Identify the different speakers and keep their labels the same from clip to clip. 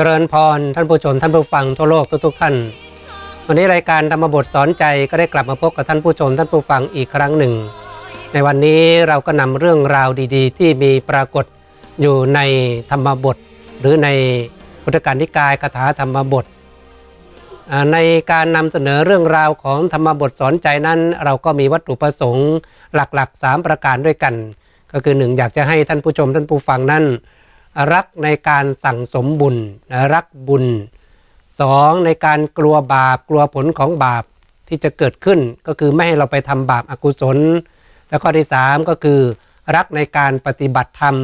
Speaker 1: เจริญพรท่านผู้ชมท่านผู้ฟังทั่วโลกทุกๆท่าน วันนี้รายการธรรมบทสอนใจก็ได้กลับมาพบกับท่านผู้ชมท่านผู้ฟังอีกครั้งหนึ่ง ในวันนี้เราก็นำเรื่องราวดีๆ ที่มีปรากฏอยู่ในธรรมบท หรือในพุทธการนิกายคาถาธรรมบท ในการนำเสนอเรื่องราวของธรรมบทสอนใจนั้น เราก็มีวัตถุประสงค์หลักๆ 3 ประการด้วยกัน ก็คือหนึ่งอยากจะให้ท่านผู้ชมท่านผู้ฟังนั้น รักในการสั่งสมบุญรักบุญสองในการกลัวบาปกลัวผลของบาปที่จะเกิดขึ้นก็คือไม่ให้เราไปทำบาปอากุศล แล้วก็ที่สามก็คือ รักในการปฏิบัติธรรม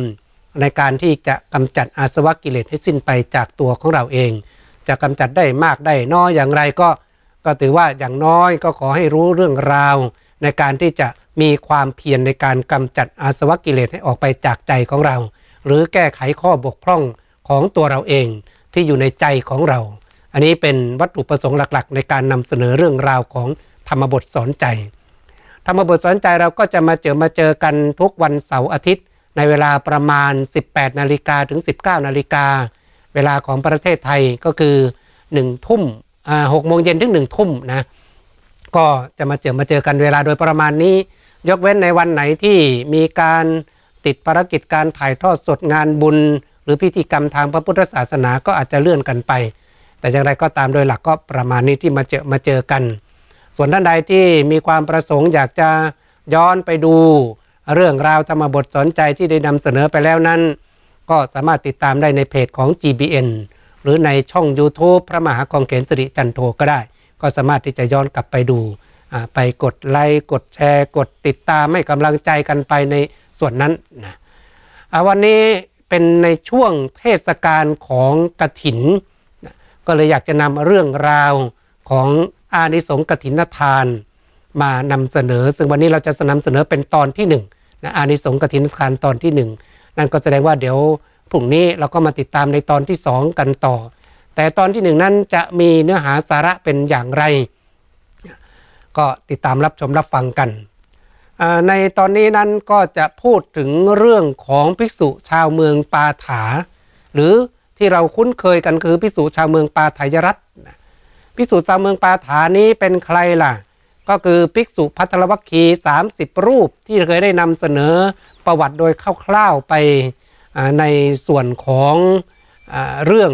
Speaker 1: ในการที่จะกำจัดอาสวะกิเลสให้สิ้นไปจากตัวของเราเอง จะกำจัดได้มากได้น้อยอย่างไรก็ก็ถือว่าอย่างน้อยก็ขอให้รู้เรื่องราว ในการที่จะมีความเพียรในการกำจัดอาสวะกิเลสให้ออกไปจากใจของเรา หรือแก้ไขข้อบกพร่องของตัวเราเองที่อยู่ในใจของเรา อันนี้เป็นวัตถุประสงค์หลัก ๆ ในการนำเสนอเรื่องราวของธรรมบทสอนใจ ธรรมบทสอนใจเราก็จะมาเจอมาเจอกันทุกวันเสาร์อาทิตย์ ในเวลาประมาณ 18นาฬิกาถึง 19นาฬิกาเวลาของประเทศไทยก็คือ1ทุ่มหกโมงเย็นถึง1ทุ่มนะก็จะมาเจอมาเจอกันเวลาโดยประมาณนี้ ยกเว้นในวันไหนที่มีการ ติดภารกิจการถ่ายทอดสดงานบุญ หรือพิธีกรรมทางพระพุทธศาสนาก็อาจจะเลื่อนกันไป แต่อย่างไรก็ตามโดยหลักก็ประมาณนี้ที่มาเจอมาเจอกัน ส่วนท่านใดที่มีความประสงค์อยากจะย้อนไปดู เรื่องราวธรรมบทสนใจที่ได้นำเสนอไปแล้วนั้น ก็สามารถติดตามได้ในเพจของ GBN หรือในช่อง YouTube พระมหากองเขนสิริจันโทก็ได้ ก็สามารถที่จะย้อนกลับไปดู ไปกดไลค์กดแชร์ กดติดตามให้กำลังใจกันไปใน ส่วนนั้นนะวันนี้เป็นในช่วงเทศกาลของกระถินนะก็เลยอยากจะนำเรื่องราวของอานิสงส์กถินทาน มานำเสนอ ซึ่งวันนี้เราจะนำเสนอเป็นตอนที่1นนะอานิสงส์กถินทานตอนที่ 1 นั่นก็แสดงว่าเดี๋ยวพรุ่งนี้เราก็มาติดตามในตอนที่ 2 กันต่อ แต่ตอนที่ 1 นั้นจะมีเนื้อหาสาระเป็นอย่างไร ก็ติดตามรับชมรับฟังกัน ในตอนนี้นั้นก็จะพูดถึงเรื่องของภิกษุชาวเมืองปาถา หรือที่เราคุ้นเคยกันคือภิกษุชาวเมืองปาถายรัตภิกษุชาวเมืองปาถานี้เป็นใครล่ะ ก็คือภิกษุพัทรวัคคี 30 รูปที่เคยได้นำเสนอประวัติโดยคร่าวๆไปในส่วนของเรื่อง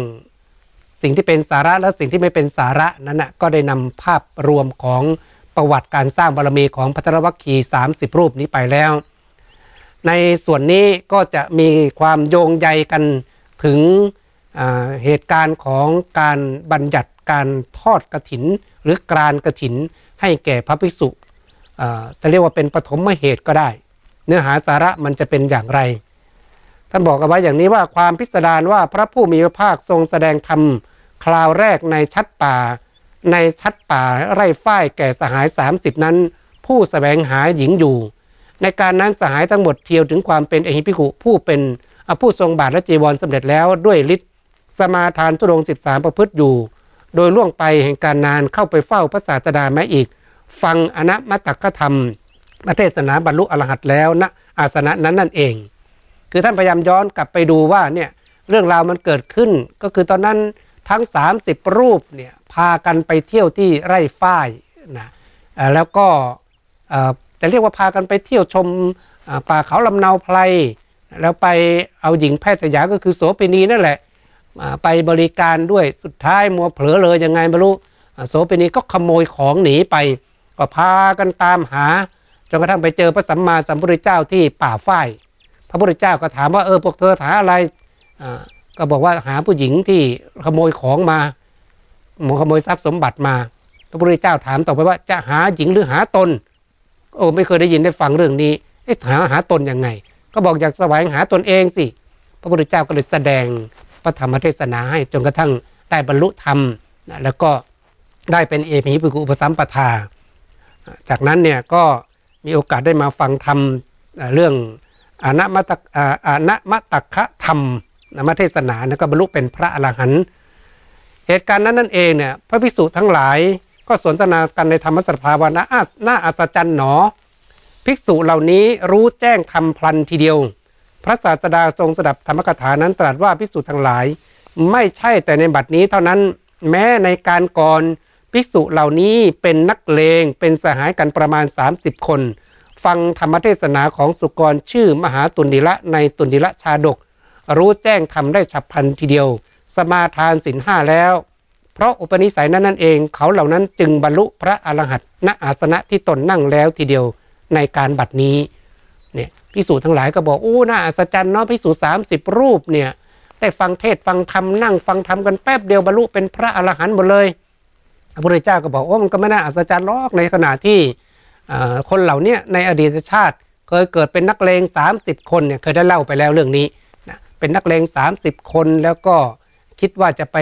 Speaker 1: สิ่งที่เป็นสาระและสิ่งที่ไม่เป็นสาระนั้นนะก็ได้นำภาพรวมของ ประวัติการสร้างบารมีของพัทรวัคคี30 รูปนี้ไปแล้ว ในส่วนนี้ก็จะมีความโยงใยกันถึงเหตุการณ์ของการบัญญัติการทอดกระถิน หรือการกระถินให้แก่พระภิกษุจะเรียกว่าเป็นปฐมเหตุก็ได้ เนื้อหาสาระมันจะเป็นอย่างไร ท่านบอกกันไว้อย่างนี้ว่าความพิสดารว่าพระผู้มีพระภาคทรงแสดงธรรมคราวแรกในชัดป่า ในชัดป่าไร่ฝ้ายแก่สหาย 30 นั้น ผู้สแสวงหาหญิงอยู่ ในการนั้นสหายทั้งหมดเทียวถึงความเป็นเอหิพิขุผู้เป็นผู้ทรงบาทและจีวรสำเร็จแล้วด้วยฤทธิ์สมาทานตุรงสิบสามประพฤติอยู่ โดยล่วงไปแห่งการนานเข้าไปเฝ้าพระศาสดาแม้อีก ฟังอนัมตตกธรรมประเทศนาบรรลุอรหัตแล้วณนะอาสนะนั้นนั่นเอง คือท่านพยายามย้อนกลับไปดูว่าเนี่ยเรื่องราวมันเกิดขึ้นก็คือตอนนั้นทั้ง 30 รูปเนี่ย พากันไปเที่ยวที่ไร่ฝ้ายนะแล้วก็จะเรียกว่าพากันไปเที่ยวชมป่าเขาลำเนาไพรแล้วไปเอาหญิงแพทย์สยาก็คือโสเภณีนั่นแหละไปบริการด้วยสุดท้ายมัวเผลอเลยยังไงไม่รู้โสเภณีก็ขโมยของหนีไป ก็พากันตามหาจนกระทั่งไปเจอพระสัมมาสัมพุทธเจ้าที่ป่าฝ้ายพระพุทธเจ้าก็ถามว่าเออพวกเธอหาอะไรก็บอกว่าหาผู้หญิงที่ขโมยของมา ขโมยทรัพย์สมบัติมา พระพุทธเจ้าถามต่อไปว่าจะหาหญิงหรือหาตน โอ้ไม่เคยได้ยินได้ฟังเรื่องนี้ไอ้หาหาตนยังไง ก็บอกอยากแสวงหาตนเองสิ พระพุทธเจ้าก็เลยแสดงพระธรรมเทศนาให้จนกระทั่งได้บรรลุธรรมนะแล้วก็ได้เป็นเอมิปุกุปสัมปทา จากนั้นเนี่ยก็มีโอกาสได้มาฟังธรรมเรื่องอนัมตะอนัมตะคะธรรมนมเทศนานะก็บรรลุเป็นพระอรหันต์ เหตุการณ์นั้นนั่นเองเนี่ยพระภิกษุทั้งหลายก็สนทนากันในธรรมสัพภาวนาน่าอัศจรรย์หนอ ภิกษุเหล่านี้รู้แจ้งคำพลันทีเดียว พระศาสดาทรงสดับธรรมกถานั้นตรัสว่าภิกษุทั้งหลาย ไม่ใช่แต่ในบัดนี้เท่านั้นแม้ในการก่อนภิกษุเหล่านี้เป็นนักเลงเป็นสหายกันประมาณ 30 คน ฟังธรรมเทศนาของสุกรชื่อมหาตุนิละในตุนิละชาดก รู้แจ้งทำได้ฉับพลันทีเดียว สมาทานสินห้าแล้ว เพราะอุปนิสัยนั้นนั่นเอง เขาเหล่านั้นจึงบรรลุพระอรหันต์ณอาสนะที่ตนนั่งแล้วทีเดียวในการบัดนี้เนี่ยพิสูจน์ทั้งหลายก็บอกอู้น่าอัศจรรย์เนาะพิสูจน์สามสิบรูปเนี่ยได้ฟังเทศฟังธรรมนั่งฟังธรรมกันแป๊บเดียวบรรลุเป็นพระอรหันต์หมดเลยพระพุทธเจ้าก็บอกโอ้มันก็ไม่น่าอัศจรรย์หรอกในขณะที่คนเหล่านี้ในอดีตชาติ เคยเกิดเป็นนักเลง30 คนเนี่ยเคยได้เล่าไปแล้วเรื่องนี้นะเป็นนักเลง30 คนแล้วก็ คิดว่าจะไป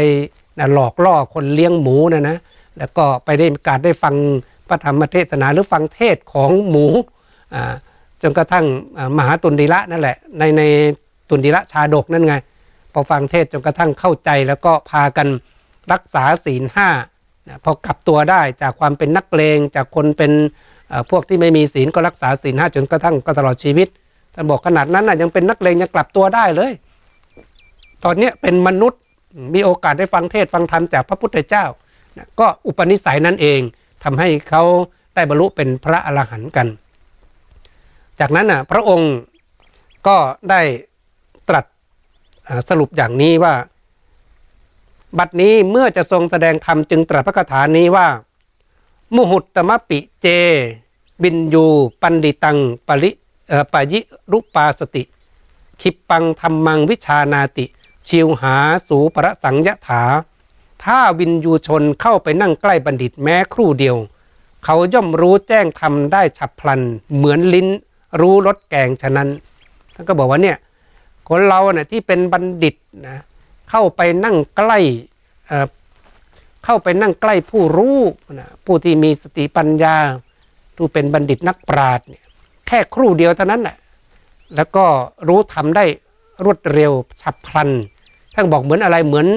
Speaker 1: นะหลอกล่อคนเลี้ยงหมูนะนะแล้วก็ไปได้การได้ฟังพระธรรมเทศนาหรือฟังเทศของหมูจนกระทั่งมหาตุนดีละนั่นแหละ ในในตุนดีละชาดกนั่นไง พอฟังเทศจนกระทั่งเข้าใจแล้วก็พากันรักษาศีลห้าพอกลับตัวได้จากความเป็นนักเลงจากคนเป็นพวกที่ไม่มีศีลก็รักษาศีลห้าจนกระทั่งก็ตลอดชีวิตท่านบอกขนาดนั้นนะยังเป็นนักเลงยังกลับตัวได้เลย ตอนนี้เป็นมนุษย์ มีโอกาสได้ฟังเทศฟังธรรมจากพระพุทธเจ้าก็อุปนิสัยนั่นเองทำให้เขาได้บรรลุเป็นพระอรหันต์กัน จากนั้นนะพระองค์ก็ได้ตรัสสรุปอย่างนี้ว่า บัดนี้เมื่อจะทรงแสดงธรรมจึงตรัสพระคาถานี้ว่า มุหุตตมปิเจ บินยู ปันดิตังปริปยิรุปาสติคิปปังธรรมังวิชานาติ ชิวหาสูปรสังยถา ถ้าวินยูชนเข้าไปนั่งใกล้บัณฑิตแม้ครู่เดียว เขาย่อมรู้แจ้งทำได้ฉับพลัน เหมือนลิ้นรู้รสแกงฉะนั้น ท่านก็บอกว่าเนี่ยคนเราเนี่ยที่เป็นบัณฑิตนะเข้าไปนั่งใกล้เข้าไปนั่งใกล้ผู้รู้นะผู้ที่มีสติปัญญาผู้เป็นบัณฑิตนักปราชญ์เนี่ยแค่ครู่เดียวเท่านั้นแหละแล้วก็รู้ทำได้ รวดเร็วฉับพลันท่านบอกเหมือนอะไรเหมือน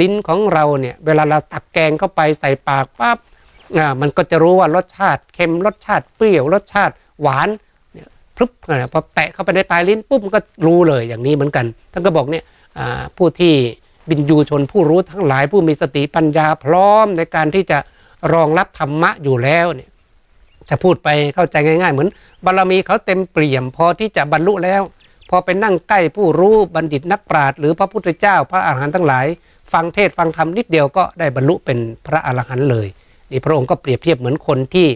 Speaker 1: ลิ้นของเราเนี่ยเวลาเราตักแกงเข้าไปใส่ปากปั๊บอ่ามันก็จะรู้ว่ารสชาติเค็มรสชาติเปรี้ยวรสชาติหวานพรึบพอแตะเข้าไปในปลายลิ้นปุ๊บมันก็รู้เลยอย่างนี้เหมือนกันท่านก็บอกเนี่ยผู้ที่บินยูชนผู้รู้ทั้งหลายผู้มีสติปัญญาพร้อมในการที่จะรองรับธรรมะอยู่แล้วเนี่ยจะพูดไปเข้าใจง่าย ๆ เหมือนบารมีเขาเต็มเปี่ยมพอที่จะบรรลุแล้ว อไปนั่งใกล้ผู้รู้บัณฑิตนักปราชญ์หรือพระพุทธเจ้าพระอาหารหันต์ทั้งหลาย ฟังเทศฟังธรรมนิดเดียวก็ได้บรรลุเป็นพระอาหารหันต์เลยนี่พระองค์ก็เปรียบเทียบเหมือนคนที่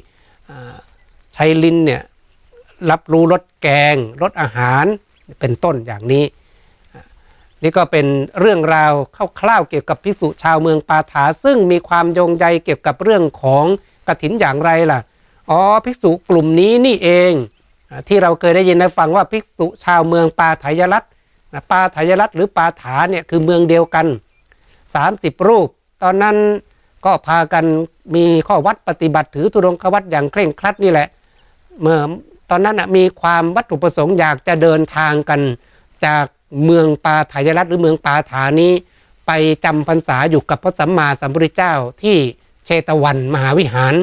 Speaker 1: ใช้ลิ้นเนี่ยรับรู้รสแกงรสอาหารเป็นต้นอย่างนี้ นี่ก็เป็นเรื่องราวคร่าวๆเกี่ยวกับพิสุชาวเมืองปาถา ซึ่งมีความโยงใยเกี่ยวกับเรื่องของกระถินอย่างไรล่ะอ๋อภิกษุกลุ่มนี้นี่เอง ที่เราเคยได้ยินได้ฟังว่าภิกษุชาวเมืองปาถายรัตปาถายรัตหรือปาถาเนี่ยคือเมืองเดียวกัน 30 รูป ตอนนั้นก็พากันมีข้อวัดปฏิบัติถือตุรงควัดอย่างเคร่งครัดนี่แหละเมื่อตอนนั้นมีความวัตถุประสงค์อยากจะเดินทางกันจากเมืองปาถายรัตหรือเมืองปาถานี้ ไปจำพรรษาอยู่กับพระสัมมาสัมพุทธเจ้าที่เชตวันมหาวิหาร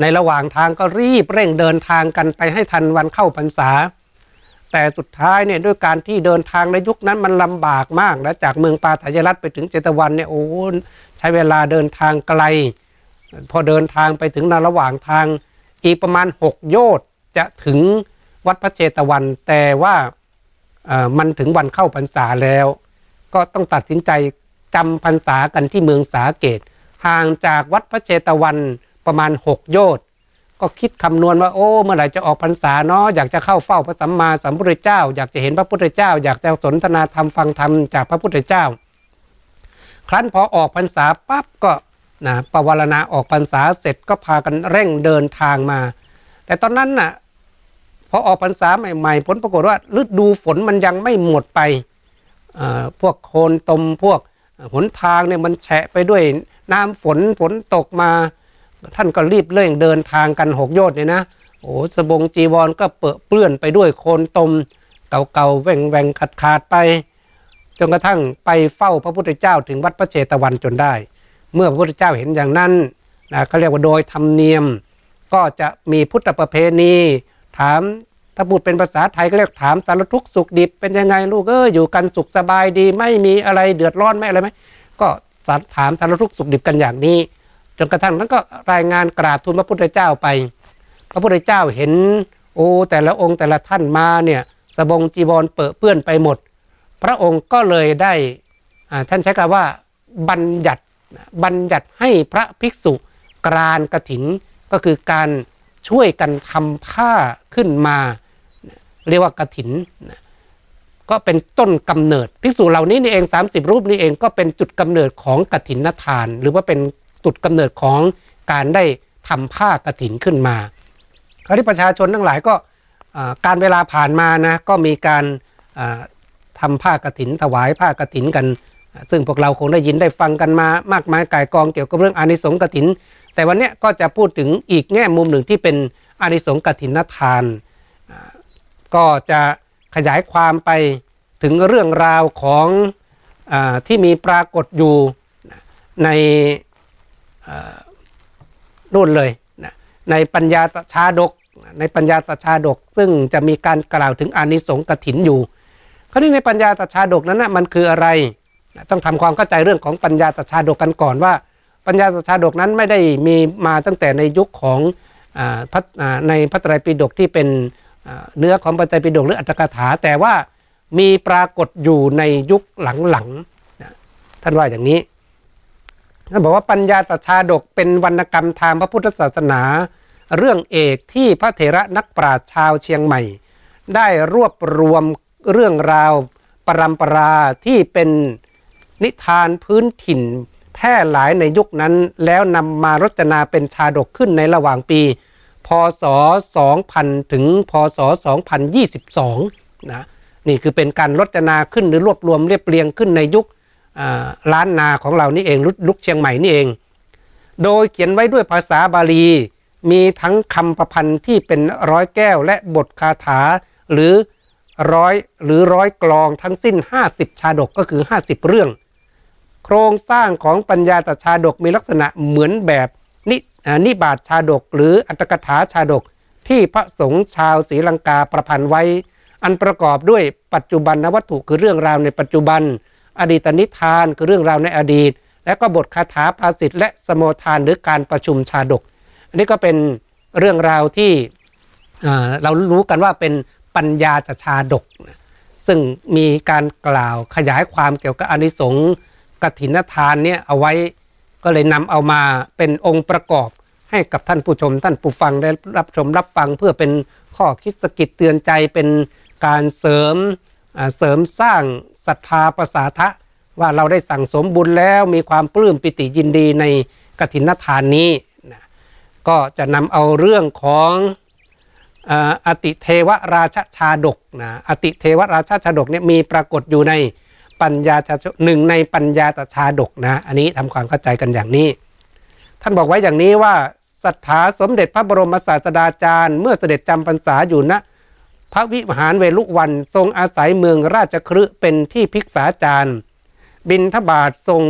Speaker 1: ในระหว่างทางก็รีบเร่งเดินทางกันไปให้ทันวันเข้าพรรษา แต่สุดท้ายเนี่ยด้วยการที่เดินทางในยุคนั้นมันลำบากมากนะจากเมืองปาถายรัตไปถึงเจตวันเนี่ยโอ้ใช้เวลาเดินทางไกล พอเดินทางไปถึงในระหว่างทางอีกประมาณ 6 โยชน์จะถึงวัดพระเจตวัน แต่ว่ามันถึงวันเข้าพรรษาแล้ว ก็ต้องตัดสินใจจำพรรษากันที่เมืองสาเกต ห่างจากวัดพระเจตวัน ประมาณ 6 โยชน์ก็คิดคำนวณว่าโอ้เมื่อไหร่จะออกพรรษาเนาะอยากจะเข้าเฝ้าพระสัมมาสัมพุทธเจ้า อยากจะเห็นพระพุทธเจ้า อยากจะสนทนาธรรมฟังธรรมจากพระพุทธเจ้า ครั้นพอออกพรรษาปั๊บก็นะปวารณาออกพรรษาเสร็จก็พากันเร่งเดินทางมา แต่ตอนนั้นน่ะพอออกพรรษาใหม่ๆผลปรากฏว่าฤดูฝนมันยังไม่หมดไปพวกโคลนตมพวกหนทางเนี่ยมันแฉะไปด้วยน้ำฝนฝนตกมา ท่านก็รีบเร่งเดินทางกันหกโยชน์เนี่ยนะโอ้สบงจีวรก็เปื้อเปื้อนไปด้วยโคลนตม เก่าๆแหว่งแหวงขาดขาดไป จนกระทั่งไปเฝ้าพระพุทธเจ้าถึงวัดพระเจตวันจนได้ เมื่อพระพุทธเจ้าเห็นอย่างนั้นนะเขาเรียกว่าโดยธรรมเนียม ก็จะมีพุทธประเพณี ถามถ้าพูดเป็นภาษาไทยก็เรียกถามสารทุกสุขดิบเป็นยังไงลูกเอออยู่กันสุขสบายดี ไม่มีอะไรเดือดร้อนไม่อะไรไหมก็ถามสารทุกสุขดิบกันอย่างนี้ จนกระทั่งนั้นก็รายงานกราบทูลพระพุทธเจ้าไป พระพุทธเจ้าเห็นโอ้แต่ละองค์แต่ละท่านมาเนี่ยสบงจีวรเปื้อเปื้อนไปหมด พระองค์ก็เลยได้ท่านใช้คำว่าบัญญัติบัญญัติให้พระภิกษุกรานกระถินก็คือการช่วยกันทำผ้าขึ้นมา เรียกว่ากระถิน ก็เป็นต้นกำเนิด ภิกษุเหล่านี้นี่เอง 30 รูปนี้เองก็เป็นจุดกำเนิดของกระถินนทาน หรือว่าเป็น จุดกำเนิดของการได้ทำผ้ากระถินขึ้นมาคราวนี้ประชาชนทั้งหลายก็การเวลาผ่านมานะก็มีการทำผ้ากระถินถวายผ้ากระถินกัน ซึ่งพวกเราคงได้ยินได้ฟังกันมามากมายกายกองเกี่ยวกับเรื่องอานิสงส์กระถิน แต่วันนี้ก็จะพูดถึงอีกแง่มุมหนึ่งที่เป็นอานิสงส์กฐินทาน ก็จะขยายความไปถึงเรื่องราวของอที่มีปรากฏอยู่ใน นู่นเลยนะในปัญญาชาดก ในปัญญาสชาดก ซึ่งจะมีการกล่าวถึงอานิสงส์กถินอยู่คราวนี้ในปัญญาสชาดกนั้นนะมันคืออะไร ต้องทำความเข้าใจเรื่องของปัญญาสชาดกกันก่อนว่า ปัญญาสชาดกนั้นไม่ได้มีมาตั้งแต่ในยุคของในพระไตรปิฎกที่เป็นเนื้อของพระไตรปิฎกหรืออัตถกถา แต่ว่ามีปรากฏอยู่ในยุคหลังๆท่านว่าอย่างนี้ ท่านบอกว่าปัญญาสัชาดกเป็นวรรณกรรมทางพระพุทธศาสนา เรื่องเอกที่พระเถระนักปราชญ์ชาวเชียงใหม่ ได้รวบรวมเรื่องราวปรำปราที่เป็นนิทานพื้นถิ่น แพร่หลายในยุคนั้น แล้วนำมารจนาเป็นชาดกขึ้นในระหว่างปี พศ 2000 ถึง พศ 2022 นะนี่คือเป็นการรจนาขึ้นหรือรวบรวมเรียบเรียงขึ้นในยุค ล้านนาของเรานี่เองลุกเชียงใหม่นี่เอง โดยเขียนไว้ด้วยภาษาบาลี มีทั้งคำประพันธ์ที่เป็นร้อยแก้วและบทคาถาหรือร้อยหรือร้อยกลองทั้งสิ้น 50 ชาดกก็คือ 50 เรื่อง โครงสร้างของปัญญาตชาดกมีลักษณะเหมือนแบบนินิบาตชาดก หรืออัตถกถาชาดกที่พระสงฆ์ชาวศรีลังกาประพันธ์ไว้ อันประกอบด้วยปัจจุบันนวัตถุคือเรื่องราวในปัจจุบัน อดีตนิทานคือเรื่องราวในอดีต และก็บทคาถาภาษิตและสมโมทานหรือการประชุมชาดก อันนี้ก็เป็นเรื่องราวที่เรารู้กันว่าเป็นปัญญาจชาดก ซึ่งมีการกล่าวขยายความเกี่ยวกับอนิสงส์กฐินทานเนี่ยเอาไว้ก็เลยนำเอามาเป็นองค์ประกอบให้กับท่านผู้ชมท่านผู้ฟังได้รับชมรับฟังเพื่อเป็นข้อคิดสกิดเตือนใจเป็นการเสริมเสริมสร้าง ศรัทธาประสาทะว่าเราได้สั่งสมบุญแล้วมีความปลื้มปิติยินดีในกฐินทานนี้นะก็จะนำเอาเรื่องของอติเทวราชชาดกนะอติเทวราชชาดกเนี่ยมีปรากฏอยู่ในปัญญาหนึ่งในปัญญาตชาดกนะอันนี้ทำความเข้าใจกันอย่างนี้ ท่านบอกไว้อย่างนี้ว่าศรัทธาสมเด็จพระบรมศาสดาจารย์ เมื่อเสด็จจำพรรษาอยู่ณนะ พระวิหารเวลุวันทรงอาศัยเมืองราชครืเป็นที่พิกษาจารย์ บินทบาททรง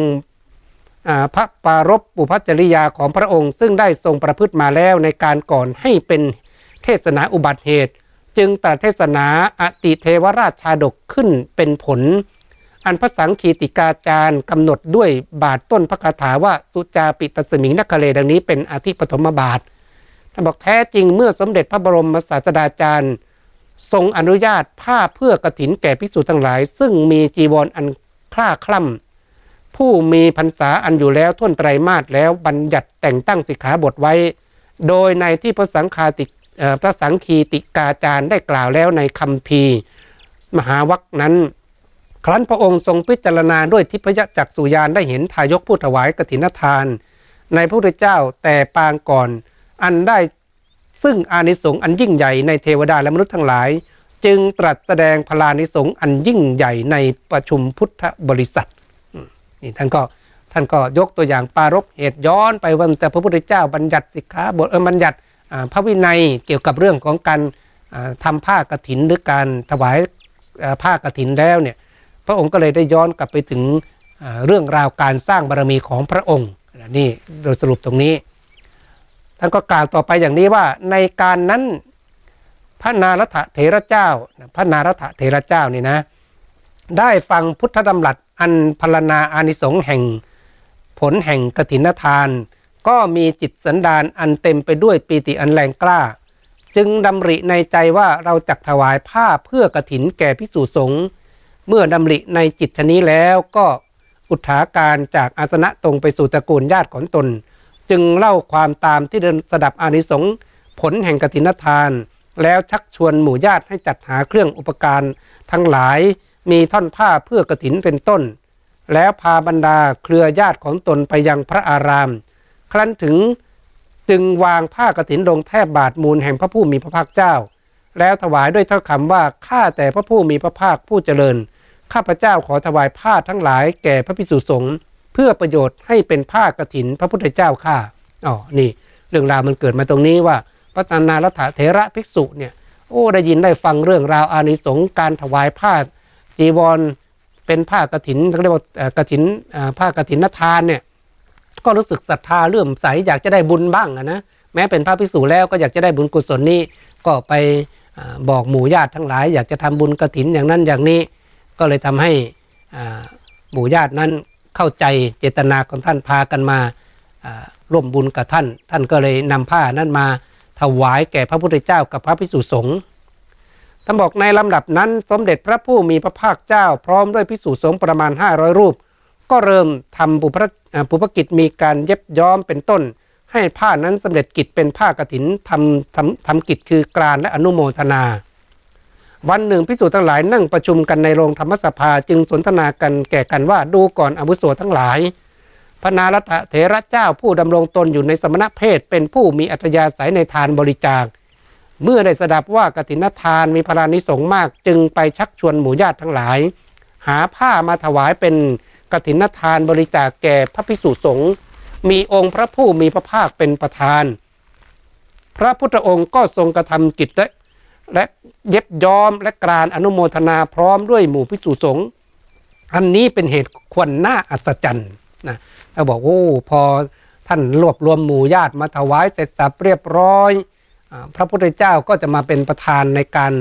Speaker 1: พระปารบปุพจริยาของพระองค์ ซึ่งได้ทรงประพฤติมาแล้วในการก่อนให้เป็นเทศนาอุบัติเหตุ จึงตรัสเทศนาอติเทวราชชาดกขึ้นเป็นผล อันพระสังคีติกาจารย์กำหนดด้วยบาทต้นพระคาถาว่าสุจาปิตสมิงนักเลดังนี้เป็นอาทิปฐมบาทท่านบอกแท้จริงเมื่อสมเด็จพระบรมศาสดาจารย์ ทรงอนุญาตผ้าเพื่อกระถินแก่ภิกษุทั้งหลาย ซึ่งมีจีวรออันคล้าคล่ำผู้มีพรรษาอันอยู่แล้วท่วนไตรมาสแล้วบัญญัติแต่งตั้งสิกขาบทไว้ โดยในที่พระสังฆาติพระสังคีติกาจารย์ได้กล่าวแล้วในคำพีมหาวัคนั้น ครั้นพระองค์ทรงพิจารณาด้วยทิพยจักสุยานได้เห็นทายกผู้ถวายกฐินทาน ในพระพุทธเจ้าแต่ปางก่อน อันได้ ซึ่งอานิสงส์อันยิ่งใหญ่ในเทวดาและมนุษย์ทั้งหลาย จึงตรัสแสดงพลานิสงส์อันยิ่งใหญ่ในประชุมพุทธบริษัทนี่ท่านก็ท่านก็ยกตัวอย่างปารกเหตุย้อนไปวันแต่พระพุทธเจ้าบัญญัติสิกขาบทเออบัญญัติพระวินัยเกี่ยวกับเรื่องของการทำผ้ากรถินหรือการถวายผ้ากรถินแล้วเนี่ยพระองค์ก็เลยได้ย้อนกลับไปถึงเรื่องราวการสร้างบารมีของพระองค์นี่โดยสรุปตรงนี้ ท่านก็กล่าวต่อไปอย่างนี้ว่าในการนั้น พระนารัตเถระเจ้า พระนารัตเถระเจ้านี่นะ ได้ฟังพุทธดำรัสอันพรณนาอานิสงส์แห่งผลแห่งกถินทาน ก็มีจิตสันดานอันเต็มไปด้วยปีติอันแรงกล้า จึงดำริในใจว่าเราจักถวายผ้าเพื่อกถินแก่พิสูจสงฆ์เมื่อดำริในจิตชนี้แล้วก็อุทาการจากอาสนะตรงไปสู่ตระกูลญาติของตน จึงเล่าความตามที่เดินสดับอานิสงส์ผลแห่งกถินทาน แล้วชักชวนหมู่ญาติให้จัดหาเครื่องอุปการทั้งหลายมีท่อนผ้าเพื่อกถินเป็นต้น แล้วพาบรรดาเครือญาติของตนไปยังพระอาราม ครั้นถึงจึงวางผ้ากถินลงแทบบาทมูลแห่งพระผู้มีพระภาคเจ้า แล้วถวายด้วยถ้อยคำว่าข้าแต่พระผู้มีพระภาคผู้เจริญ ข้าพเจ้าขอถวายผ้าทั้งหลายแก่พระพิสุสงฆ์ เพื่อประโยชน์ให้เป็นผ้ากรถินพระพุทธเจ้าข้าอ๋อนี่ เรื่องราวมันเกิดมาตรงนี้ว่า พระตานารัตเถระภิกษุเนี่ยโอ้ได้ยินได้ฟังเรื่องราวอานิสงส์การถวายผ้าจีวรเป็นผ้ากรถินเรียกว่ากรถินผ้ากรถินทานเนี่ยก็รู้สึกศรัทธาเลื่อมใสอยากจะได้บุญบ้างนะแม้เป็นพระภิกษุแล้วก็อยากจะได้บุญกุศลนี้ก็ไปบอกหมู่ญาติทั้งหลาย อยากจะทำบุญกรถินอย่างนั้นอย่างนี้ ก็เลยทำให้หมู่ญาตินั้น เข้าใจเจตนาของท่านพากันมาร่วมบุญกับท่าน ท่านก็เลยนำผ้านั้นมาถวายแก่พระพุทธเจ้ากับพระภิกษุสงฆ์ท่านบอกในลำดับนั้นสมเด็จพระผู้มีพระภาคเจ้า พร้อมด้วยภิกษุสงฆ์ประมาณ 500 รูป ก็เริ่มทำปุพปุพกิจมีการเย็บย้อมเป็นต้น ให้ผ้านั้นสำเร็จกิจเป็นผ้ากรถินทำทำทำกิจคือกรานและอนุโมทนา วันหนึ่งพิสูจน์ทั้งหลายนั่งประชุมกันในโรงธรรมสภาจึงสนทนากันแก่กันว่าดูก่อนอาวุโสทั้งหลาย พระนารัตเถระเจ้าผู้ดำรงตนอยู่ในสมณเพศเป็นผู้มีอัตยาศัยในทานบริจาค เมื่อได้สดับว่ากฐินทานมีพรานิสงมากจึงไปชักชวนหมู่ญาติทั้งหลาย หาผ้ามาถวายเป็นกฐินทานบริจาคแก่พระภิกษุสงฆ์มีองค์พระผู้มีพระภาคเป็นประธาน พระพุทธองค์ก็ทรงกระทำกิจและ และเย็บย้อมและกรานอนุโมทนาพร้อมด้วยหมู่พิสุสงฆ์อันนี้เป็นเหตุควรน่าอัศจรรย์นะเขาบอกโอ้พอท่านรวบรวมหมู่ญาติมาถวายเสร็จสับเรียบร้อยพระพุทธเจ้าก็จะมาเป็นประธานในการ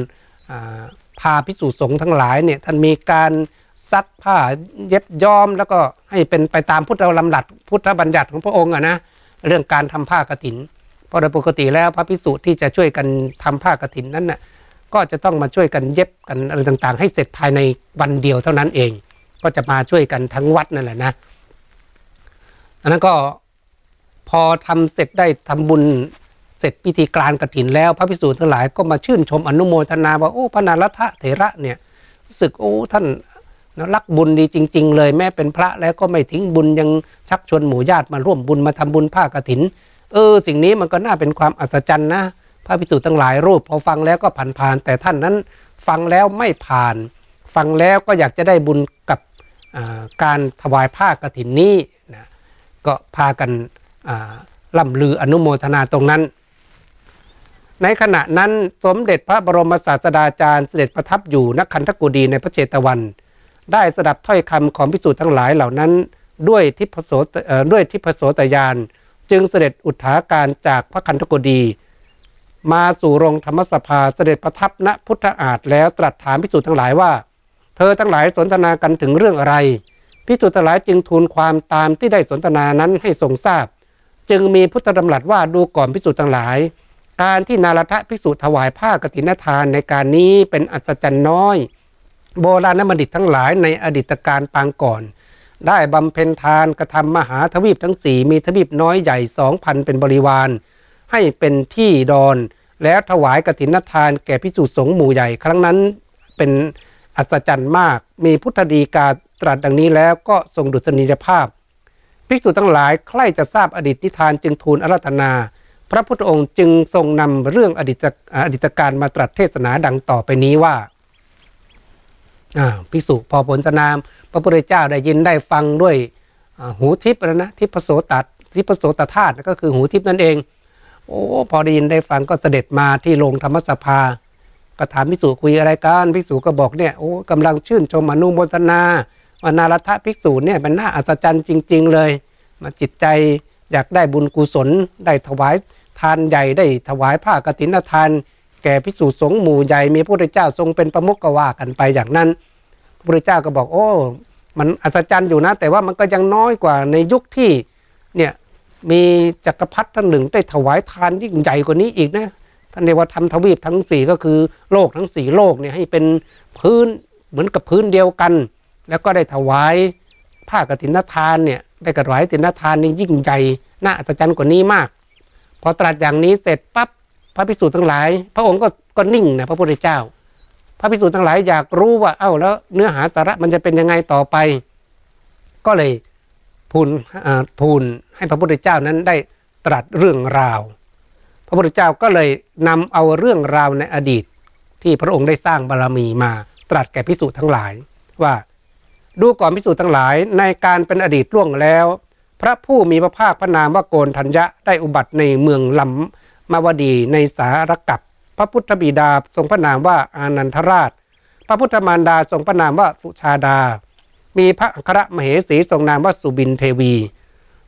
Speaker 1: พาพิสูจสงฆ์ทั้งหลายเนี่ยท่านมีการซักผ้าเย็บย้อมแล้วก็ให้เป็นไปตามพุทธลำดับพุทธบัญญัติของพระองค์อะนะเรื่องการทำผ้ากรถิน ราะโดยปกติแล้วพระพิสุที่จะช่วยกันทำผ้ากรถินนั้นน่ะก็จะต้องมาช่วยกันเย็บกันอะไรต่างๆ ให้เสร็จภายในวันเดียวเท่านั้นเอง ก็จะมาช่วยกันทั้งวัดนั่นแหละนะอันนั้นก็พอทำเสร็จได้ทำบุญเสร็จพิธีกรานกรถินแล้วพระพิสุทั้งหลายก็มาชื่นชมอนุโมทนาว่าโอ้พระนารัตเถระเนี่ยรู้สึกโอ้ท่านรักบุญดีจริง ๆ เลยแม้เป็นพระแล้วก็ไม่ทิ้งบุญยังชักชวนหมู่ญาติมาร่วมบุญมาทำบุญผ้ากรถิน เออ สิ่งนี้มันก็น่าเป็นความอัศจรรย์นะ พระพิสุตั้งหลายรูปพอฟังแล้วก็ผ่านผ่านแต่ท่านนั้นฟังแล้วไม่ผ่าน ฟังแล้วก็อยากจะได้บุญกับการถวายผ้ากฐินนี้นะก็พากันล่ำลืออนุโมทนาตรงนั้น ในขณะนั้นสมเด็จพระบรมศาสดาจารย์เสด็จประทับอยู่ณคันธกุดีในพระเจตวัน ได้สดับถ้อยคำของพิสูจน์ทั้งหลายเหล่านั้น ด้วยทิพโสด้วยทิพโสตยาน จึงเสด็จอุทาการจากพระคันธกดี มาสู่โรงธรรมสภาเสด็จประทับณพุทธอาฏแล้วตรัสถามพิสุทั้งหลายว่า เธอทั้งหลายสนทนากันถึงเรื่องอะไรพิสุทั้งหลายจึงทูลความตามที่ได้สนทนานั้นให้ทรงทราบ จึงมีพุทธดำรัสว่าดูก่อนพิสุทั้งหลาย การที่นารทะพิสุถวายผ้ากฐินทานในการนี้เป็นอัศจรรย์น้อย โบราณบัณฑิตทั้งหลายในอดีตการปางก่อน ได้บำเพ็ญทานกระทำมหาทวีปทั้งสี่มีทวีปน้อยใหญ่สองพันเป็นบริวาร ให้เป็นที่ดอน แล้วถวายกฐินทานแก่พิสุสงฆ์หมู่ใหญ่ ครั้งนั้นเป็นอัศจรรย์มาก มีพุทธดีกาตรัสดังนี้แล้วก็ทรงดุษณียภาพ ภิกษุทั้งหลายใคร่จะทราบอดีตนิทานจึงทูลอาราธนา พระพุทธองค์จึงทรงนำเรื่องอดีตอดีตการมาตรัสเทศนาดังต่อไปนี้ว่าภิกษุพอผลจะนาม พระพุทธเจ้าได้ยินได้ฟังด้วยหูทิพย์นะทิพโสตัดทิพโสตธาตุก็คือหูทิพย์นั่นเอง โอ้พอได้ยินได้ฟังก็เสด็จมาที่โรงธรรมสภาก็ถามพิสูจคุยอะไรกันพิสูจก็บอกเนี่ยโอ้กำลังชื่นชมอนุโมทนาว่านารัตภิกษุเนี่ยเป็นน่าอัศจรรย์จริง ๆ เลย มาจิตใจอยากได้บุญกุศล ได้ถวายทานใหญ่ได้ถวายผ้ากฐินทาน แก่พิสูจสงฆ์หมู่ใหญ่มีพระพุทธเจ้าทรงเป็นประมุขก็ว่ากันไปอย่างนั้น พระพุทธเจ้าก็บอกโอ้ มันอัศจรรย์อยู่นะ แต่ว่ามันก็ยังน้อยกว่าในยุคที่เนี่ยมีจักรพรรดิท่านหนึ่งได้ถวายทานยิ่งใหญ่กว่านี้อีกนะท่านเรียกว่าทำทวีปทั้งสี่ก็คือโลกทั้งสี่โลกเนี่ยให้เป็นพื้นเหมือนกับพื้นเดียวกัน แล้วก็ได้ถวายผ้ากฐินทานเนี่ยได้กระถวายกฐินทานนี่ยิ่งใหญ่น่าอัศจรรย์กว่านี้มาก พอตรัสอย่างนี้เสร็จปั๊บพระภิกษุทั้งหลาย พระองค์ก็ก็นิ่งนะพระพุทธเจ้า ระภิกษุทั้งหลายอยากรู้ว่า เอ้าแล้วเนื้อหาสาระมันจะเป็นยังไงต่อไป ก็เลยทูลทูลให้พระพุทธเจ้านั้นได้ตรัสเรื่องราว พระพุทธเจ้าก็เลยนำเอาเรื่องราวในอดีต ที่พระองค์ได้สร้างบารรมีมาตรัสแก่พิสูจน์ทั้งหลาย ว่าดูก่อนพิสูจน์ทั้งหลายในการเป็นอดีตล่วงแล้ว พระผู้มีพระภาคพระนามว่าโกนทัญญะได้อุบัติในเมืองลำมาวดีในสารกับ พระพุทธบิดาทรงพระนามว่าอานันทราช พระพุทธมารดาทรงพระนามว่าสุชาดา มีพระอัครมเหสีทรงนามว่าสุบินเทวี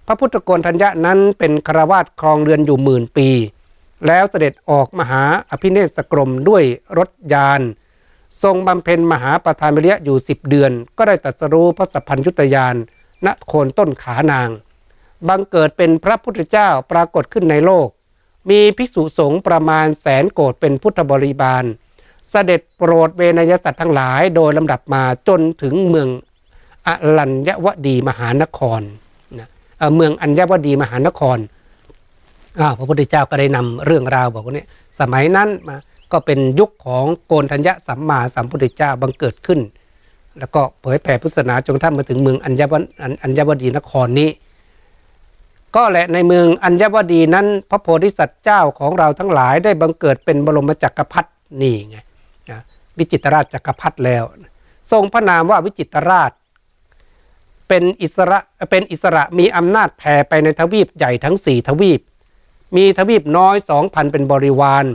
Speaker 1: พระพุทธโกนทัญญะนั้นเป็นครวาสครองเรือนอยู่หมื่นปี แล้วเสด็จออกมหาอภิเนศกรมด้วยรถยาน ทรงบำเพ็ญมหาประธานเรียอยู่สิบเดือน ก็ได้ตรัสรู้พระสัพพัญยุตยานณโคนต้นขานาง บังเกิดเป็นพระพุทธเจ้าปรากฏขึ้นในโลก มีภิกษุสงฆ์ประมาณแสนโกดเป็นพุทธบริบาล เสด็จโปรดเวนยสัตว์ทั้งหลายโดยลำดับมาจนถึงเมืองอรัญยวดีมหานครนะเมืองอัญยวดีมหานครพระพุทธเจ้าก็ได้นำเรื่องราวบอกว่าเนี่ยสมัยนั้นมาก็เป็นยุคของโกนธัญญสัมมาสัมพุทธเจ้าบังเกิดขึ้น แล้วก็เผยแผ่พุทธศาสนาจนท่านมาถึงเมืองอัญญวอัญยวดีนครนี้ ก็แหละในเมืองอัญวดีนั้นพระโพธิสัตว์เจ้าของเราทั้งหลายได้บังเกิดเป็นบรมจักรพรรดินี่ไงวิจิตรราชจักรพรรดิแล้ว ทรงพระนามว่าวิจิตรราช เป็นอิสระเป็นอิสระมีอำนาจแผ่ไปในทวีปใหญ่ทั้งสี่ทวีป มีทวีปน้อยสองพันเป็นบริวาร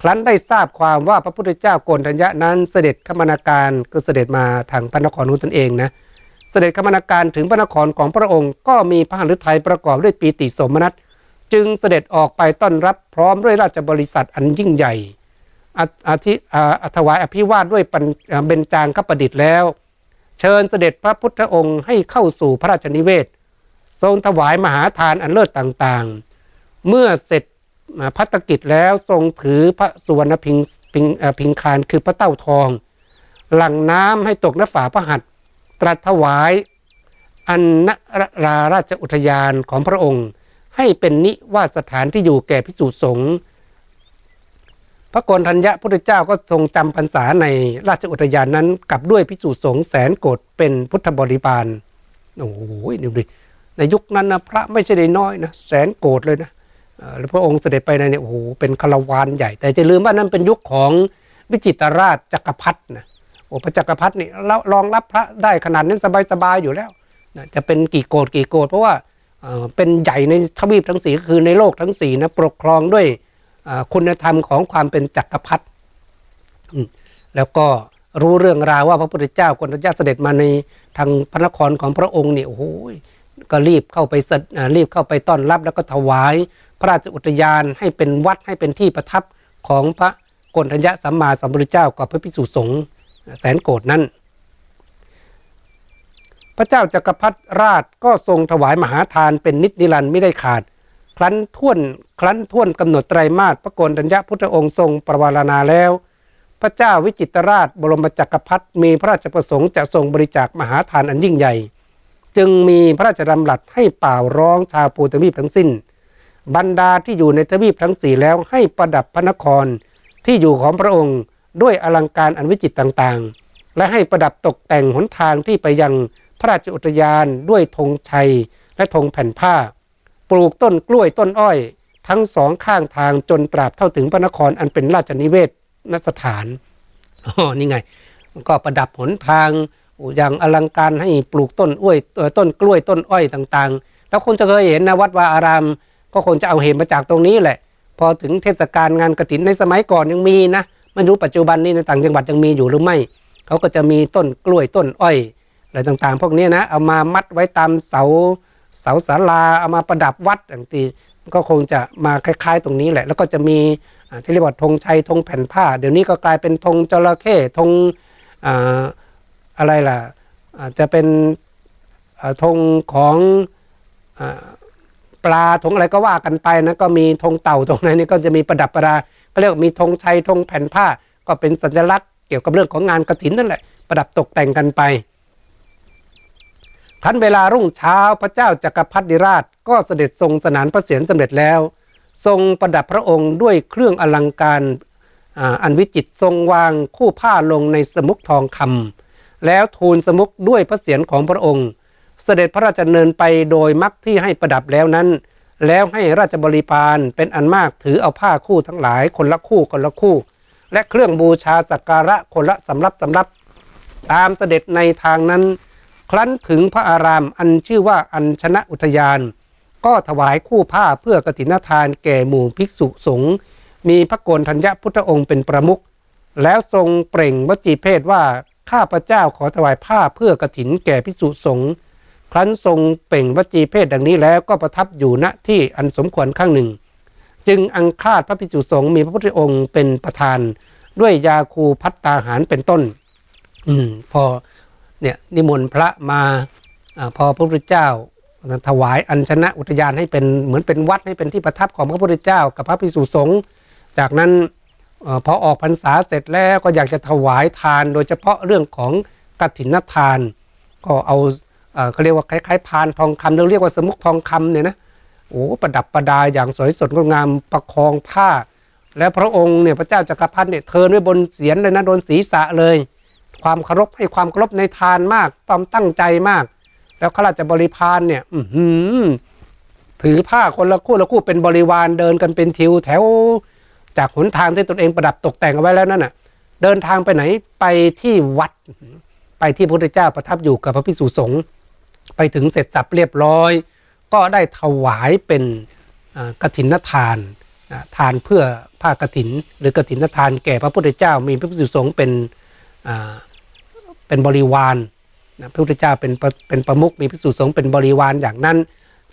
Speaker 1: ครั้นได้ทราบความว่าพระพุทธเจ้าโกนทัญญะนั้นเสด็จขมนาการก็เสด็จมาทางพระนครของตนเองนะ เสด็จขมนาการถึงพระนครของพระองค์ ก็มีพระหฤทัยประกอบด้วยปีติสมนัตจึงเสด็จออกไปต้อนรับพร้อมด้วยราชบริษัทอันยิ่งใหญ่อาทิอัถวายอภิวาทด้วยเบญจางคประดิษฐ์แล้ว เชิญเสด็จพระพุทธองค์ให้เข้าสู่พระราชนิเวศ ทรงถวายมหาทานอันเลิศต่างๆ เมื่อเสร็จพัฒกิจแล้วทรงถือพระสุวรรณพิงพิงพิงคารคือพระเต้าทอง หลั่งน้ำให้ตกนฝาพระหัตถ ตรัสถวาย อันนราราชอุทยานของพระองค์ ให้เป็นนิวาสถานที่อยู่แก่พิสุสงฆ์พระโกนทัญญะพุทธเจ้าก็ทรงจำพรรษาในราชอุทยานนั้นกับด้วยพิสูจน์สงแสนโกดเป็นพุทธบริบาลโอ้โหนี่ดิในยุคนั้นนะพระไม่ใช่ได้น้อยนะแสนโกดเลยนะแล้วพระองค์เสด็จไปในเนี่ยโอ้โหเป็นคารวานใหญ่ แต่จะลืมว่านั้นเป็นยุคของวิจิตรราชจักรพรรดินะ พระจักรพรรดินี่รองรับพระได้ขนาดนั้นสบายๆอยู่แล้วจะเป็นกี่โกดกี่โกดเพราะว่าเป็นใหญ่ในทวีปทั้งสี่คือในโลกทั้งสี่นะปกครองด้วยคุณธรรมของความเป็นจักรพรรดิแล้วก็รู้เรื่องราวว่าพระพุทธเจ้าคนเจ้าเสด็จมาในทางพระนครของพระองค์เนี่ยโอ้โหก็รีบเข้าไปรีบเข้าไปต้อนรับ แล้วก็ถวายพระราชอุทยานให้เป็นวัดให้เป็นที่ประทับของพระกนทัญญสัมมาสัมพุทธเจ้ากับพระพิสุสงฆ์ แสนโกรธนั้น พระเจ้าจักรพรรดิราชก็ทรงถวายมหาทานเป็นนิจนิรันดร์ไม่ได้ขาด ครั้นท่วนครั้นท่วนกำหนดไตรมาสพระโกนธัญญาพุทธองค์ทรงประวารณาแล้ว พระเจ้าวิจิตรราชบรมจักรพรรดิมีพระราชประสงค์จะทรงบริจาคมหาทานอันยิ่งใหญ่ จึงมีพระราชดำรัสให้เป่าร้องชาวปูตวีปทั้งสิ้นบรรดาที่อยู่ในทวีปทั้งสี่แล้วให้ประดับพระนครที่อยู่ของพระองค์ ด้วยอลังการอันวิจิตรต่างๆ และให้ประดับตกแต่งหนทางที่ไปยังพระราชอุทยานด้วยธงชัยและธงแผ่นผ้า ปลูกต้นกล้วยต้นอ้อย ทั้งสองข้างทางจนตราบเท่าถึงพระนครอันเป็นราชนิเวศนสถานอ๋อนี่ไง ก็ประดับหนทางอย่างอลังการให้ปลูกต้นอ้อยต้นกล้วยต้นอ้อยต่างๆ แล้วคงจะเคยเห็นนะวัดวาอาราม ก็คงจะเอาเห็นมาจากตรงนี้แหละ พอถึงเทศกาลงานกระถินในสมัยก่อนยังมีนะ ไม่รู้ปัจจุบันนี้ในต่างจังหวัดยังมีอยู่หรือไม่ เขาก็จะมีต้นกล้วยต้นอ้อยอะไรต่างๆ พวกนี้นะเอามามัดไว้ตามเสาเสาศาลาเอามาประดับวัดอย่างตีก็คงจะมาคล้าย ๆ ตรงนี้แหละ แล้วก็จะมีที่เรียกว่าธงชัยธงแผ่นผ้า เดี๋ยวนี้ก็กลายเป็นธงจระเข้ธงอ่าอะไรล่ะจะเป็นธงของอปลาธงอะไรก็ว่ากันไปนะก็มีธงเต่าตรงนั้นนี่ก็จะมีประดับประดา เรียกมีธงชัยธงแผ่นผ้า ก็เป็นสัญลักษณ์เกี่ยวกับเรื่องของงานกระถินนั่นแหละประดับตกแต่งกันไปครั้นเวลารุ่งเช้าพระเจ้าจักรพรรดิราช ก็เสด็จทรงสนานพระเศียรสำเร็จแล้ว ทรงประดับพระองค์ด้วยเครื่องอลังการอ,อันวิจิตทรงวางคู่ผ้าลงในสมุกทองคำแล้วทูลสมุกด้วยพระเศียรของพระองค์ เสด็จพระราชดำเนินไปโดยมักที่ให้ประดับแล้วนั้น แล้วให้ราชบริพารเป็นอันมากถือเอาผ้าคู่ทั้งหลาย คนละคู่คนละคู่ และเครื่องบูชาสักการะคนละสำรับสำรับ ตามเสด็จในทางนั้น ครั้นถึงพระอารามอันชื่อว่าอัญชนะอุทยาน ก็ถวายคู่ผ้าเพื่อกฐินทานแก่หมู่ภิกษุสงฆ์มีพระโกนธัญญพุทธองค์เป็นประมุขแล้วทรงเปล่งวจีเพศว่าข้าพระเจ้าขอถวายผ้าเพื่อกฐินแก่ภิกษุสงฆ์ ครั้นทรงเป่งวจีเพศดังนี้แล้วก็ประทับอยู่ณที่อันสมควรข้างหนึ่ง จึงอังคาดพระภิกษุสงฆ์มีพระพุทธองค์เป็นประธาน ด้วยยาคูพัตตาหารเป็นต้น อืมพอเนี่ยนิมนต์พระมาอาพอพระพุทธเจ้าถวายอัญชนะอุทยานให้เป็นเหมือนเป็นวัดให้เป็นที่ประทับของพระพุทธเจ้า กับพระภิกษุสงฆ์จากนั้นอพอออกพรรษาเสร็จแล้วก็อยากจะถวายทาน โดยเฉพาะเรื่องของกฐินทาน ก็เอา เขาเรียกว่าคล้ายๆพานทองคำเราเรียกว่าสมุกทองคำเนี่ยนะโอ้ประดับประดาอย่างสวยสดงดงามประคองผ้า และพระองค์เนี่ยพระเจ้าจักรพรรดิเนี่ยเทินไว้บนเสียนเลยนะโดนศีรษะเลย ความเคารพให้ความเคารพในทานมากตอมตั้งใจมาก แล้วข้าราชบริพารเนี่ยอืถือผ้าคนละคู่ละคู่เป็นบริวารเดินกันเป็นทิวแถว จากหนทางที่ตนเองประดับตกแต่งเอาไว้แล้วนั่นน่ะ เดินทางไปไหนไปที่วัด ไปที่พระพุทธเจ้าประทับอยู่กับพระภิกษุสงฆ์ ถึงเสร็จสับเรียบร้อย ก็ได้ถวายเป็นกฐินทานทานเพื่อผ้ากฐิน หรือกฐินทานแก่พระพุทธเจ้า มีพระภิกษุสงฆ์เป็นเป็นบริวารพระพุทธเจ้าเป็นเป็นประมุขมีภิกษุสงฆ์เป็นบริวารอย่างนั้น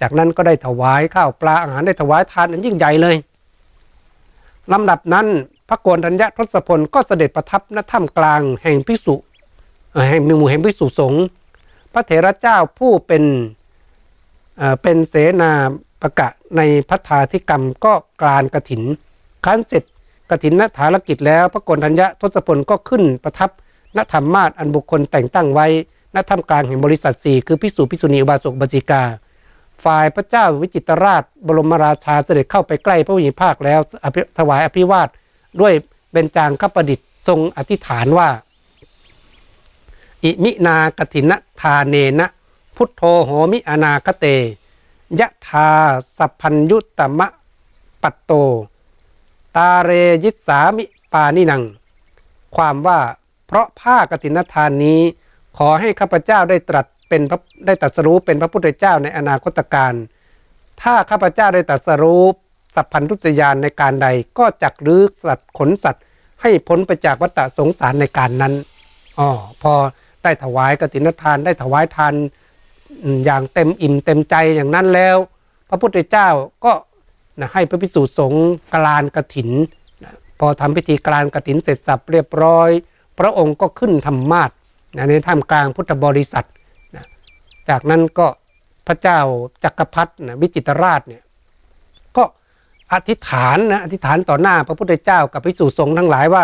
Speaker 1: จากนั้นก็ได้ถวายข้าวปลาอาหารได้ถวายทานอันยิ่งใหญ่เลยลำดับนั้นพระโกนธัญญาทศพลก็เสด็จประทับณถ้ำกลางแห่งพิสุแห่งหมู่แห่งพิสุสงฆ์ พระเถระเจ้าผู้เป็นเป็นเสนาประกะในพัฒาธิกรรมก็กลานกระถินครั้นเสร็จกระถินนฐารกิจแล้วพระโกนธัญญทศพลก็ขึ้นประทับณธรรมาสอันบุคคลแต่งตั้งไว้ณถ้ำกลางแห่งบริษัทสี่คือพิสุพิสุณีอุบาสกบจิกา ฝ่ายพระเจ้าวิจิตรราช บรมราชาเสด็จเข้าไปใกล้พระผู้มีภาคแล้วถวายอภิวาทด้วยเบญจางคประดิษฐ์ทรงอธิษฐานว่า อิมินากถินทาเนนะ พุทโธโหมิอนาคเต ยะทาสัพพัญยุตตมะปัตโต ตาเรยิสามิปานินัง ความว่าเพราะผ้ากฐินทานนี้ ขอให้ข้าพเจ้าได้ตรัสเป็นได้ตรัสรู้เป็นพระพุทธเจ้าในอนาคตการ ถ้าข้าพเจ้าได้ตรัสรู้สัพพันธุจยานในการใดก็จักรื้อสัตว์ขนสัตว์ ให้พ้นไปจากวัฏสงสารในการนั้นอ๋อพอ ได้ถวายกฐินทาน ได้ถวายทานอย่างเต็มอิ่มเต็มใจอย่างนั้นแล้ว พระพุทธเจ้าก็นะให้พระภิกษุสงฆ์กลานกฐินนะพอทำพิธีกลานกฐินเสร็จสับเรียบร้อย พระองค์ก็ขึ้นธรรมาสนะในท่ามกลางพุทธบริษัทนะจากนั้นก็พระเจ้าจักรพรรดินะวิจิตรราชเนี่ยก็อธิษฐานนะอธิษฐานต่อหน้าพระพุทธเจ้ากับภิกษุสงฆ์ทั้งหลายว่า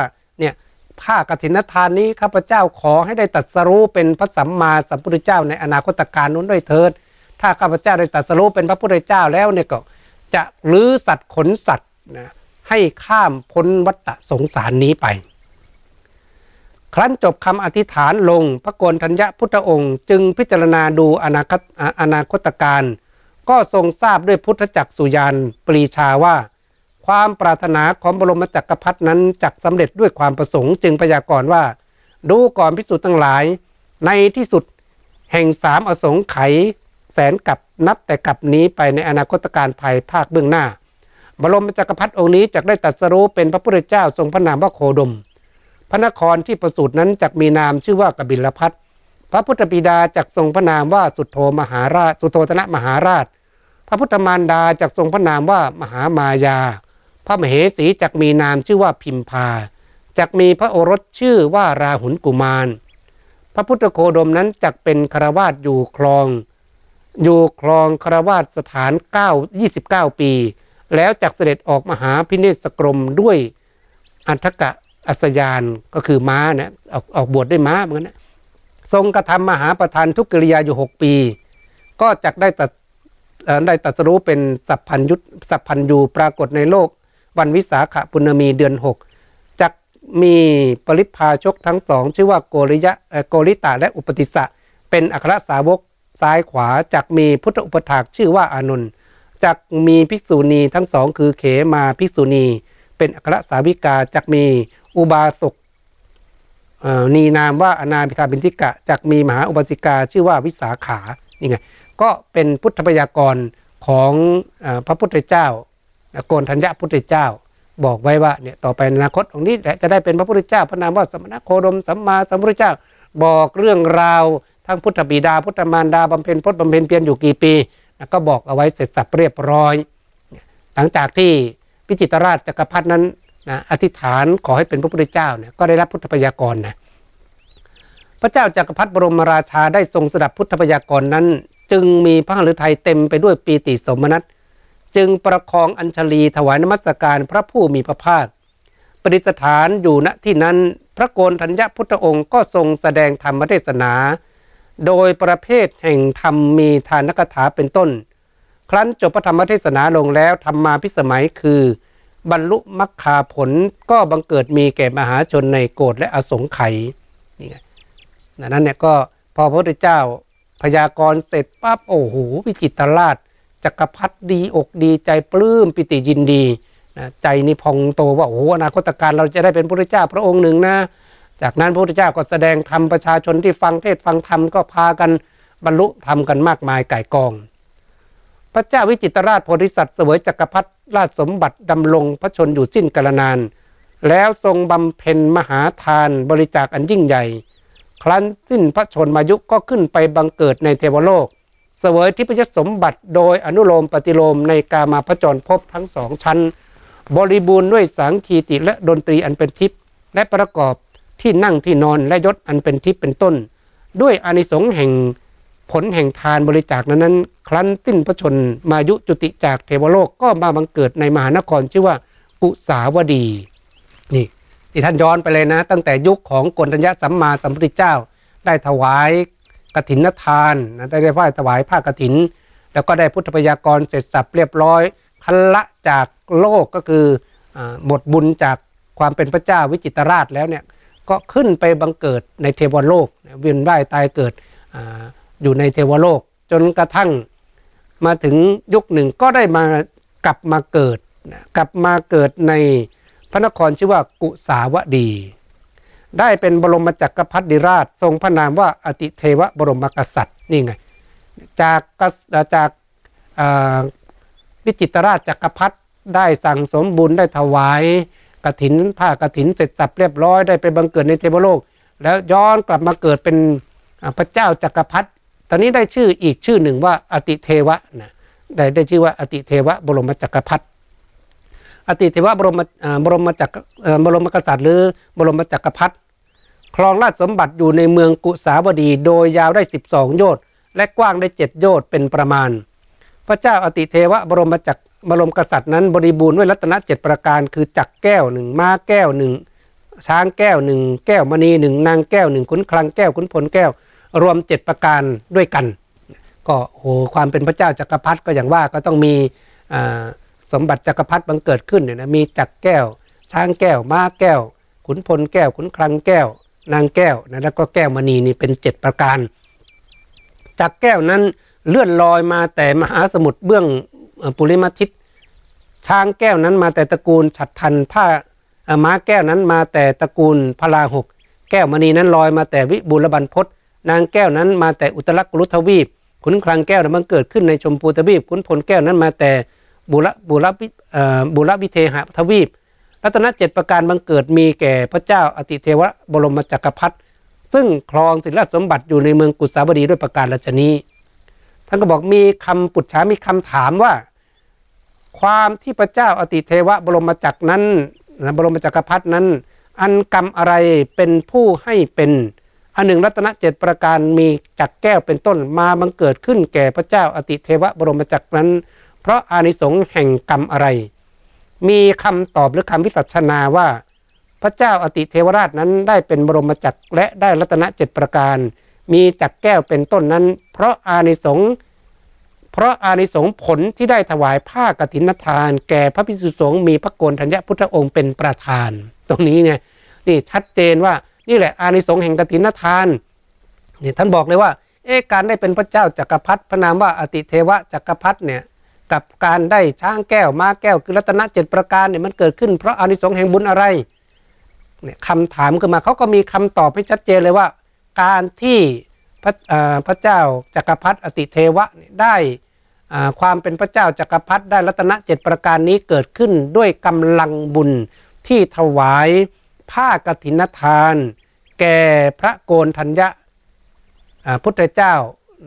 Speaker 1: ผ้ากฐินทานนี้ข้าพเจ้าขอให้ได้ตรัสรู้เป็นพระสัมมาสัมพุทธเจ้าในอนาคตการนู้นด้วยเถิด ถ้าข้าพเจ้าได้ตรัสรู้เป็นพระพุทธเจ้าแล้วเนี่ยก็จะลื้อสัตว์ขนสัตว์นะให้ข้ามพ้นวัฏสงสารนี้ไป ครั้นจบคำอธิษฐานลงพระโกนธัญญพุทธองค์จึงพิจารณาดูอนาคตออนาคตการ ก็ทรงทราบด้วยพุทธจักสุยานปรีชาว่า ความปรารถนาของบรมจักรพรรดินั้นจักสำเร็จด้วยความประสงค์จึงพยากรณ์ว่า ดูก่อนพิสุทั้งหลาย ในที่สุดแห่งสามอสงไขยแสนกับนับแต่กับนี้ไปในอนาคตการภายภาคเบื้องหน้า บรมจักรพรรดิองค์นี้จักได้ตรัสรู้เป็นพระพุทธเจ้าทรงพระนามว่าโคดม พระนครที่ประสูตินั้นจักมีนามชื่อว่ากบิลพัทพระพุทธบิดาจักทรงพระนามว่าสุโธมหาราช สุโธธนะมหาราช พระพุทธมารดาจักทรงพระนามว่ามหามายา พระมเหสีจักมีนามชื่อว่าพิมพาจักมีพระโอรสชื่อว่าราหุลกุมาร พระพุทธโคดมนั้นจักเป็นคารวาสอยู่คลอง อยู่คลองคารวาสสถาน9 29 ปี แล้วจักเสด็จออกมหาพิเนศกรมด้วยอันทกะอัสยานก็คือม้านะออกออกบวชด้วยม้าเหมือนกันนะทรงกระทำมหาประธานทุกกิริยาอยู่ 6 ปี ก็จักได้ตัดได้ตัดสรู้เป็นสัพพัญยุตสัพพัญยูปรากฏในโลก วันวิสาขปุณมีเดือน 6จักมีปริพาชกทั้งสอง ชื่อว่าโกริยะโกริตาและอุปติสะ เป็นอัครสาวกซ้ายขวาจักมีพุทธอุปถากชื่อว่าอานนท์จักมีภิกษุณีทั้งสองคือเขมาภิกษุณี เป็นอัครสาวิกาจักมีอุบาสกนีนามว่าอนาบิธาบินทิกะจักมีมหาอุบาสิกาชื่อว่าวิสาขานี่ไงก็เป็นพุทธพยากรของอพระพุทธเจ้า โกนธัญญาพุทธเจ้า บอกไว้ว่าเนี่ยต่อไปอนาคตองนี้แหละจะได้เป็นพระพุทธเจ้าพระนามว่าสมณโคดมสัมมาสัมพุทธเจ้า บอกเรื่องราวทั้งพุทธบิดาพุทธมารดาบำเพ็ญพจน์บำเพ็ญเพียรอยู่กี่ปีนะก็บอกเอาไว้เสร็จสับเรียบร้อย หลังจากที่พิจิตรราชจักรพรรดินั้นนะอธิษฐานขอให้เป็นพระพุทธเจ้าเนี่ยก็ได้รับพุทธพยากรนะพระเจ้าจักรพรรดิบรมราชาได้ทรงสดับพุทธพยากรนั้น จึงมีพระฤทัยเต็มไปด้วยปีติสมนัต จึงประคองอัญชลีถวายนมัสการพระผู้มีพระภาค ประดิษฐานอยู่ณที่นั้นพระโกนธัญญพุทธองค์ก็ทรงแสดงธรรมเทศนา โดยประเภทแห่งธรรมมีทานกถาเป็นต้น ครั้นจบพระธรรมเทศนาลงแล้วธรรมมาพิสมัยคือ บรรลุมรรคาผลก็บังเกิดมีแก่มหาชนในโกรธและอสงไขยนี่ไงนั้นเนี่ยก็พอพระพุทธเจ้าพยากรณ์เสร็จปั๊บโอ้โหวิจิตรราช จักรพรรดิดีอกดีใจปลื้มปิติยินดีนะใจนี่พองโตว่าโอ้โหอนาคตการเราจะได้เป็นพระเจ้าพระองค์หนึ่งนะจากนั้นพระพุทธเจ้าก็แสดงธรรมประชาชนที่ฟังเทศฟังธรรมก็พากันบรรลุธรรมกันมากมายไก่กอง พระเจ้าวิจิตรราชโพธิสัตว์เสวยจักรพรรดิราชสมบัติดำรงพระชนอยู่สิ้นกาลนาน แล้วทรงบำเพ็ญมหาทานบริจาคอันยิ่งใหญ่ ครั้นสิ้นพระชนมายุก็ขึ้นไปบังเกิดในเทวโลก สวยทิพยสมบัติโดยอนุโลมปฏิโลมในกามาพจรพบทั้งสองชั้น บริบูรณ์ด้วยสังคีติและดนตรีอันเป็นทิพย์และประกอบที่นั่งที่นอนและยศอันเป็นทิพย์เป็นต้น ด้วยอานิสงส์แห่งผลแห่งทานบริจาคนั้นนั้นครั้นสิ้นพระชนมายุจุติจากเทวโลกก็มาบังเกิดในมหานครชื่อว่ากุสาวดีนี่ที่ท่านย้อนไปเลยนะ ตั้งแต่ยุคของกนทัญญสัมมาสัมพุทธเจ้า ได้ถวาย กฐินทานนะได้ได้ไหว้ถวายผ้ากฐิน แล้วก็ได้พุทธพยากรเสร็จสับเรียบร้อยคันละจากโลกก็คืออหมดบุญจากความเป็นพระเจ้าวิจิตรราชแล้วเนี่ยก็ขึ้นไปบังเกิดในเทวโลกเวียนว่ายตายเกิดออยู่ในเทวโลก จนกระทั่งมาถึงยุคหนึ่งก็ได้มากลับมาเกิดกลับมาเกิดในพระนครชื่อว่ากุสาวดี ได้เป็นบรมจักรพรรดิราช ทรงพระนามว่าอติเทวบรมกษัตริย์นี่ไงจากจากวิจิตรราชจักรพรรดิได้สั่งสมบุญได้ถวายกฐินผ้ากฐินเสร็จสับเรียบร้อยได้ไปบังเกิดในเทวโลก แล้วย้อนกลับมาเกิดเป็นพระเจ้าจักรพรรดิตอนนี้ได้ชื่ออีกชื่อหนึ่งว่าอติเทวะนะได้ได้ชื่อว่าอติเทวะบรมจักรพรรดิอติเทวะบรมบรมจักรบรมกษัตริย์ หรือบรมจักรพรรดิ ครองราชสมบัติอยู่ในเมืองกุสาวดีโดยยาวได้ 12 โยชน์และกว้างได้ 7 โยชน์เป็นประมาณ พระเจ้าอติเทวะบรมจักรบรมกษัตริย์นั้นบริบูรณ์ด้วยรัตนเจ็ดประการ คือจักแก้วหนึ่งม้าแก้วหนึ่งช้างแก้วหนึ่งแก้วมณีหนึ่งนางแก้วหนึ่งขุนคลังแก้วขุนพลแก้ว รวมเจ็ดประการด้วยกัน ก็โหความเป็นพระเจ้าจักรพรรดิก็อย่างว่าก็ต้องมีสมบัติจักรพรรดิบังเกิดขึ้นเนี่ยนะมีจักแก้วช้างแก้วม้าแก้ว ขุนพลแก้วขุนคลังแก้ว นางแก้วนะแล้วก็แก้วมณีนี่เป็นเจ็ดประการจักแก้วนั้นเลื่อนลอยมาแต่มหาสมุทรเบื้องปุริมาทิตช้างแก้วนั้นมาแต่ตระกูลฉัดทันผ้าม้าแก้วนั้นมาแต่ตระกูลพลาหก แก้วมณีนั้นลอยมาแต่วิบูลบันพศนางแก้วนั้นมาแต่อุตรกุลุทวีปขุนคลังแก้วนั้นมันเกิดขึ้นในชมพูทวีปขุนพลแก้วนั้นมาแต่บุระบุระบุรวิเทหทวีป รัตนเจ็ดประการบังเกิดมีแก่พระเจ้าอติเทวบรมจักรพรรดิซึ่งครองศิลสมบัติอยู่ในเมืองกุสาวดีด้วยประการราชนี้ ท่านก็บอกมีคำปุจฉามีคำถามว่า ความที่พระเจ้าอติเทวบรมจักรนั้นนะบรมจักรพรรดินั้น อันกรรมอะไรเป็นผู้ให้เป็นอันหนึ่งรัตนเจ็ดประการมีจักแก้วเป็นต้นมาบังเกิดขึ้นแก่พระเจ้าอติเทวบรมจักรนั้น เพราะอานิสงส์แห่งกรรมอะไร มีคำตอบหรือคำวิสัชนาว่า พระเจ้าอติเทวราชนั้นได้เป็นบรมจักรและได้รัตนเจ็ดประการ มีจักแก้วเป็นต้นนั้น เพราะอานิสงส์เพราะอานิสงส์ผลที่ได้ถวายผ้ากฐินทาน แก่พระพิสุสงฆ์มีพระโกนธัญญพุทธองค์เป็นประธาน ตรงนี้เนี่ยนี่ชัดเจนว่านี่แหละอานิสงส์แห่งกฐินทานนี่ท่านบอกเลยว่าเอ๊ะการได้เป็นพระเจ้าจักรพรรดิพระนามว่าอติเทวะจักรพรรดิเนี่ย กับการได้ช้างแก้วม้าแก้ว คือรัตนเจ็ดประการเนี่ยมันเกิดขึ้นเพราะอานิสงส์แห่งบุญอะไรเนี่ยคำถามขึ้นมาเขาก็มีคำตอบให้ชัดเจนเลยว่า การที่พระพระเจ้าจักรพรรดิอติเทวะได้ความเป็นพระเจ้าจักรพรรดิได้รัตนเจ็ดประการนี้เกิดขึ้นด้วยกำลังบุญที่ถวายผ้ากฐินทาน แก่พระโกนธัญญะพุทธเจ้า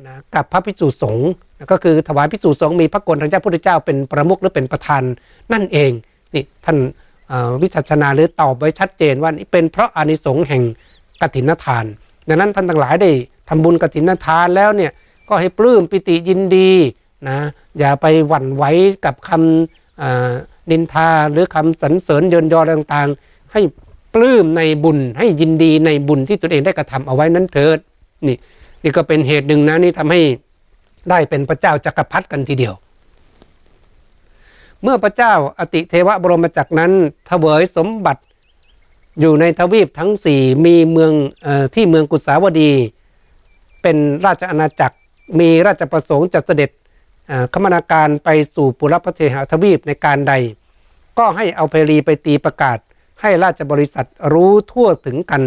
Speaker 1: นะกับพระพิสุสงฆ์ก็คือถวายพิสุสงฆ์มีพระโกนธัญญะพุทธเจ้าเป็นประมุขหรือเป็นประธานนั่นเองนี่ท่านวิจัชนาหรือตอบไว้ชัดเจนว่านี่เป็นเพราะอานิสงส์แห่งกฐินทาน ดังนั้นท่านทั้งหลายได้ทำบุญกฐินทานแล้วเนี่ยก็ให้ปลื้มปิติยินดีนะอย่าไปหวั่นไหวกับคำนินทาหรือคำสรรเสริญเยินยอต่างๆ ให้ปลื้มในบุญให้ยินดีในบุญที่ตนเองได้กระทำเอาไว้นั้นเถิดนี่ นี่ก็เป็นเหตุหนึ่งนะนี่ทำให้ได้เป็นพระเจ้าจักรพรรดิกันทีเดียว เมื่อพระเจ้าอติเทวบรมจักรนั้นเถวยสมบัติอยู่ในทวีปทั้งสี่มีเมืองอที่เมืองกุสาวดี เป็นราชอาณาจักรมีราชประสงค์จะเสด็จคมนาการไปสู่ปุรพเทหทวีปในการใด ก็ให้เอาเพรีไปตีประกาศให้ราชบริษัทรู้ทั่วถึงกัน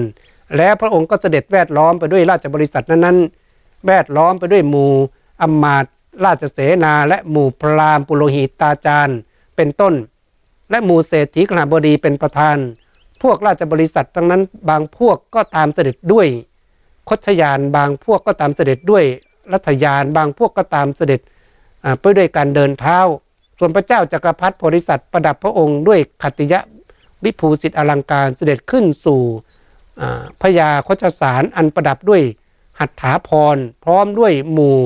Speaker 1: แล้วพระองค์ก็เสด็จแวดล้อมไปด้วยราชบริษัทนั้นๆ แวดล้อมไปด้วยหมู่อมมาตราชเสนาและหมู่พราหมณ์ปุโรหิตตาจารย์เป็นต้น และหมู่เศรษฐีขณบดีเป็นประธาน พวกราชบริษัททั้งนั้น บางพวกก็ตามเสด็จด้วย คชยานบางพวกก็ตามเสด็จด้วยรัฐยานบางพวกก็ตามเสด็จไปด้วยการเดินเท้า ส่วนพระเจ้าจักรพรรดิโพธิสัตว์ประดับพระองค์ด้วยขัตติยะวิภูสิทธิอลังการเสด็จขึ้นสู่ พญาโคชสารอันประดับด้วยหัตถาพร พร้อมด้วยหมู่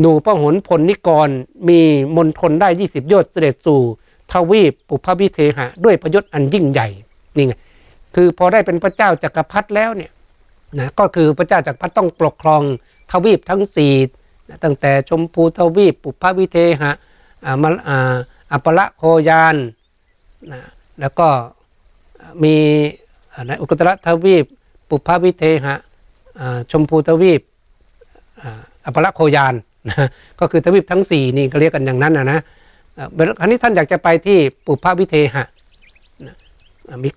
Speaker 1: หนูพระหนพลนิกรมีมนทนได้ 20ยอดเสด็จสู่ทวีปปุพพิเทหะ ด้วยประยศอันยิ่งใหญ่นี่ไงคือพอได้เป็นพระเจ้าจักรพรรดิแล้วเนี่ยนะก็คือพระเจ้าจักรพรรดิต้องปกครองทวีปทั้งสี่ตั้งแต่ชมพูทวีปปุพพิเทหะอัปละโคยานนะแล้วก็มี ในอุกตรทวีป ปุพพวิเทหะชมพูทวีปอัปละโคยานนะก็คือทวีปทั้ง 4 นี่ก็เรียกกันอย่างนั้นนะนะครั้นี้ท่านอยากจะไปที่ปุพพวิเทหะมี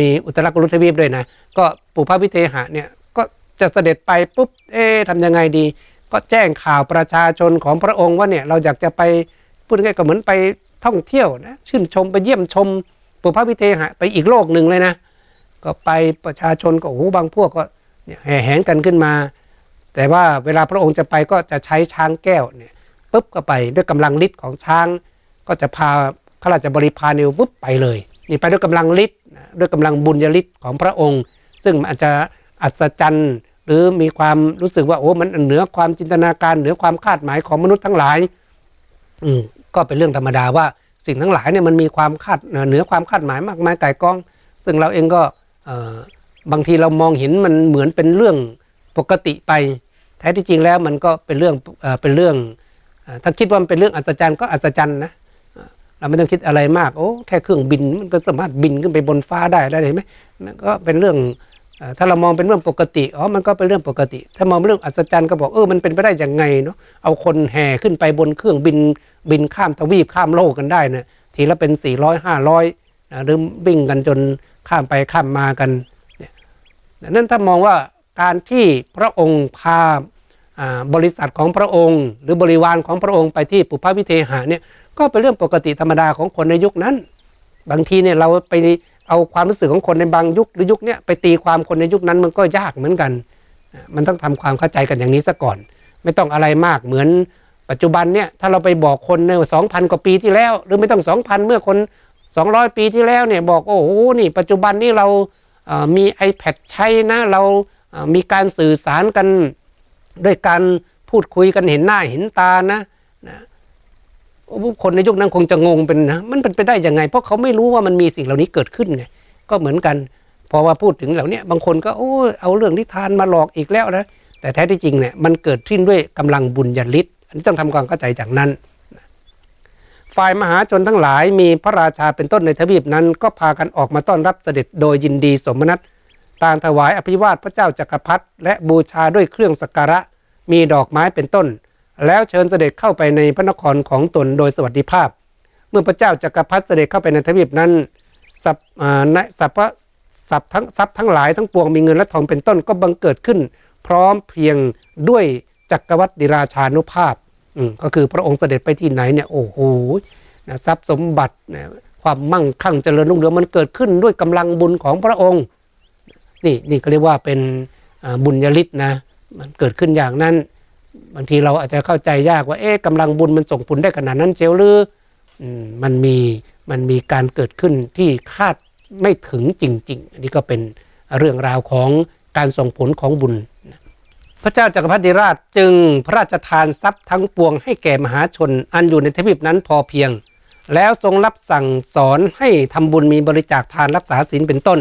Speaker 1: มีอุตรกุลุทวีปด้วยนะ ก็ปุพพวิเทหะเนี่ยก็จะเสด็จไปปุ๊บเอ๊ะทำยังไงดี ก็แจ้งข่าวประชาชนของพระองค์ว่าเนี่ยเราอยากจะไปพูดง่ายก็เหมือนไปท่องเที่ยวนะชื่นชมไปเยี่ยมชมปุพระวิเทหะไปอีกโลกหนึ่งเลยนะ ก็ไปประชาชนก็โอ้โหบางพวกก็แห่แหนกันขึ้นมา แต่ว่าเวลาพระองค์จะไปก็จะใช้ช้างแก้วเนี่ยปุ๊บก็ไปด้วยกำลังฤทธิ์ของช้าง ก็จะพาข้าราชบริพารเนิวปุ๊บไปเลยนี่ไปด้วยกำลังฤทธิ์ด้วยกำลังบุญญฤทธิ์ของพระองค์ ซึ่งอาจจะอัศจรรย์หรือมีความรู้สึกว่าโอ้มันเหนือความจินตนาการเหนือความคาดหมายของมนุษย์ทั้งหลาย อืมก็เป็นเรื่องธรรมดาว่าสิ่งทั้งหลายเนี่ยมันมีความคาดเหนือความคาดหมายมากมายไก่กอง ซึ่งเราเองก็ บางทีเรามองเห็นมันเหมือนเป็นเรื่องปกติไปแท้ที่จริงแล้วมันก็เป็นเรื่องเป็นเรื่องถ้าคิดว่ามันเป็นเรื่องอัศจรรย์ก็อัศจรรย์นะเราไม่ต้องคิดอะไรมากโอ้แค่เครื่องบินมันก็สามารถบินขึ้นไปบนฟ้าได้ได้เห็นไหมก็เป็นเรื่องถ้าเรามองเป็นเรื่องปกติอ๋อมันก็เป็นเรื่องปกติ ถ้ามองเรื่องอัศจรรย์ก็บอกเออมันเป็นไปได้ยังไงเนาะเอาคนแห่ขึ้นไปบนเครื่องบินบินข้ามทวีปข้ามโลกกันได้นะทีละเป็น400 500หรือวิ่งกันจน ข้ามไปข้ามมากันเนี่ยนั้นถ้ามองว่าการที่พระองค์พาบริษัทของพระองค์ หรือบริวารของพระองค์ไปที่ปุพพวิเทหะเนี่ยก็เป็นเรื่องปกติธรรมดาของคนในยุคนั้น บางทีเนี่ยเราไปเอาความรู้สึกของคนในบางยุคหรือยุคนี้ไปตีความคนในยุคนั้นมันก็ยากเหมือนกัน มันต้องทำความเข้าใจกันอย่างนี้ซะก่อน ไม่ต้องอะไรมากเหมือนปัจจุบันเนี่ยถ้าเราไปบอกคนเนี่ยสองพันกว่าปีที่แล้ว หรือไม่ต้องสองพันเมื่อคน สองร้อยปีที่แล้วเนี่ยบอกโอ้โหนี่ปัจจุบันนี้เราเอ่อมี iPad ใช้นะเรามีการสื่อสารกันด้วยการพูดคุยกันเห็นหน้าเห็นตานะนะคนในยุคนั้นคงจะงงเป็นนะมันเป็นไปได้ยังไง เพราะเขาไม่รู้ว่ามันมีสิ่งเหล่านี้เกิดขึ้นไงก็เหมือนกันพอว่าพูดถึงเหล่านี้บางคนก็โอ้เอาเรื่องนิทานมาหลอกอีกแล้วนะแต่แท้ที่จริงเนี่ยมันเกิดขึ้นด้วยกำลังบุญญาลิศอันนี้ต้องทำความเข้าใจจากนั้น ฝ่ายมหาชนทั้งหลายมีพระราชาเป็นต้นในทวีปนั้น ก็พากันออกมาต้อนรับเสด็จโดยยินดีสมนัตต่างถวายอภิวาทพระเจ้าจักรพรรดิและบูชาด้วยเครื่องสักการะ มีดอกไม้เป็นต้น แล้วเชิญเสด็จเข้าไปในพระนครของตนโดยสวัสดิภาพ เมื่อพระเจ้าจักรพรรดิเสด็จเข้าไปในทวีปนั้นสัพอ่าในสัพพะสัพทั้งทรัพย์ทั้งหลายทั้งปวงมีเงินและทองเป็นต้นก็บังเกิดขึ้น พร้อมเพียงด้วยจักรวรรดิราชานุภาพ ก็คือพระองค์เสด็จไปที่ไหนเนี่ยโอ้โหนะทรัพย์สมบัตินะความมั่งคั่งเจริญรุ่งเรืองมันเกิดขึ้นด้วยกำลังบุญของพระองค์ นี่นี่ก็เรียกว่าเป็นบุญญาลิศนะมันเกิดขึ้นอย่างนั้น บางทีเราอาจจะเข้าใจยากว่าเอ๊ะกำลังบุญมันส่งผลได้ขนาดนั้นเจียวหรือมันมีมันมีการเกิดขึ้นที่คาดไม่ถึงจริง ๆ อันนี้ก็เป็นเรื่องราวของการส่งผลของบุญ ระเจ้าจักรพรรดิราชจึงพระราชทานทรัพย์ทั้งปวงให้แก่มหาชนอันอยู่ในทวีปนั้นพอเพียง แล้วทรงรับสั่งสอนให้ทำบุญมีบริจาคทานรักษาศีลเป็นต้น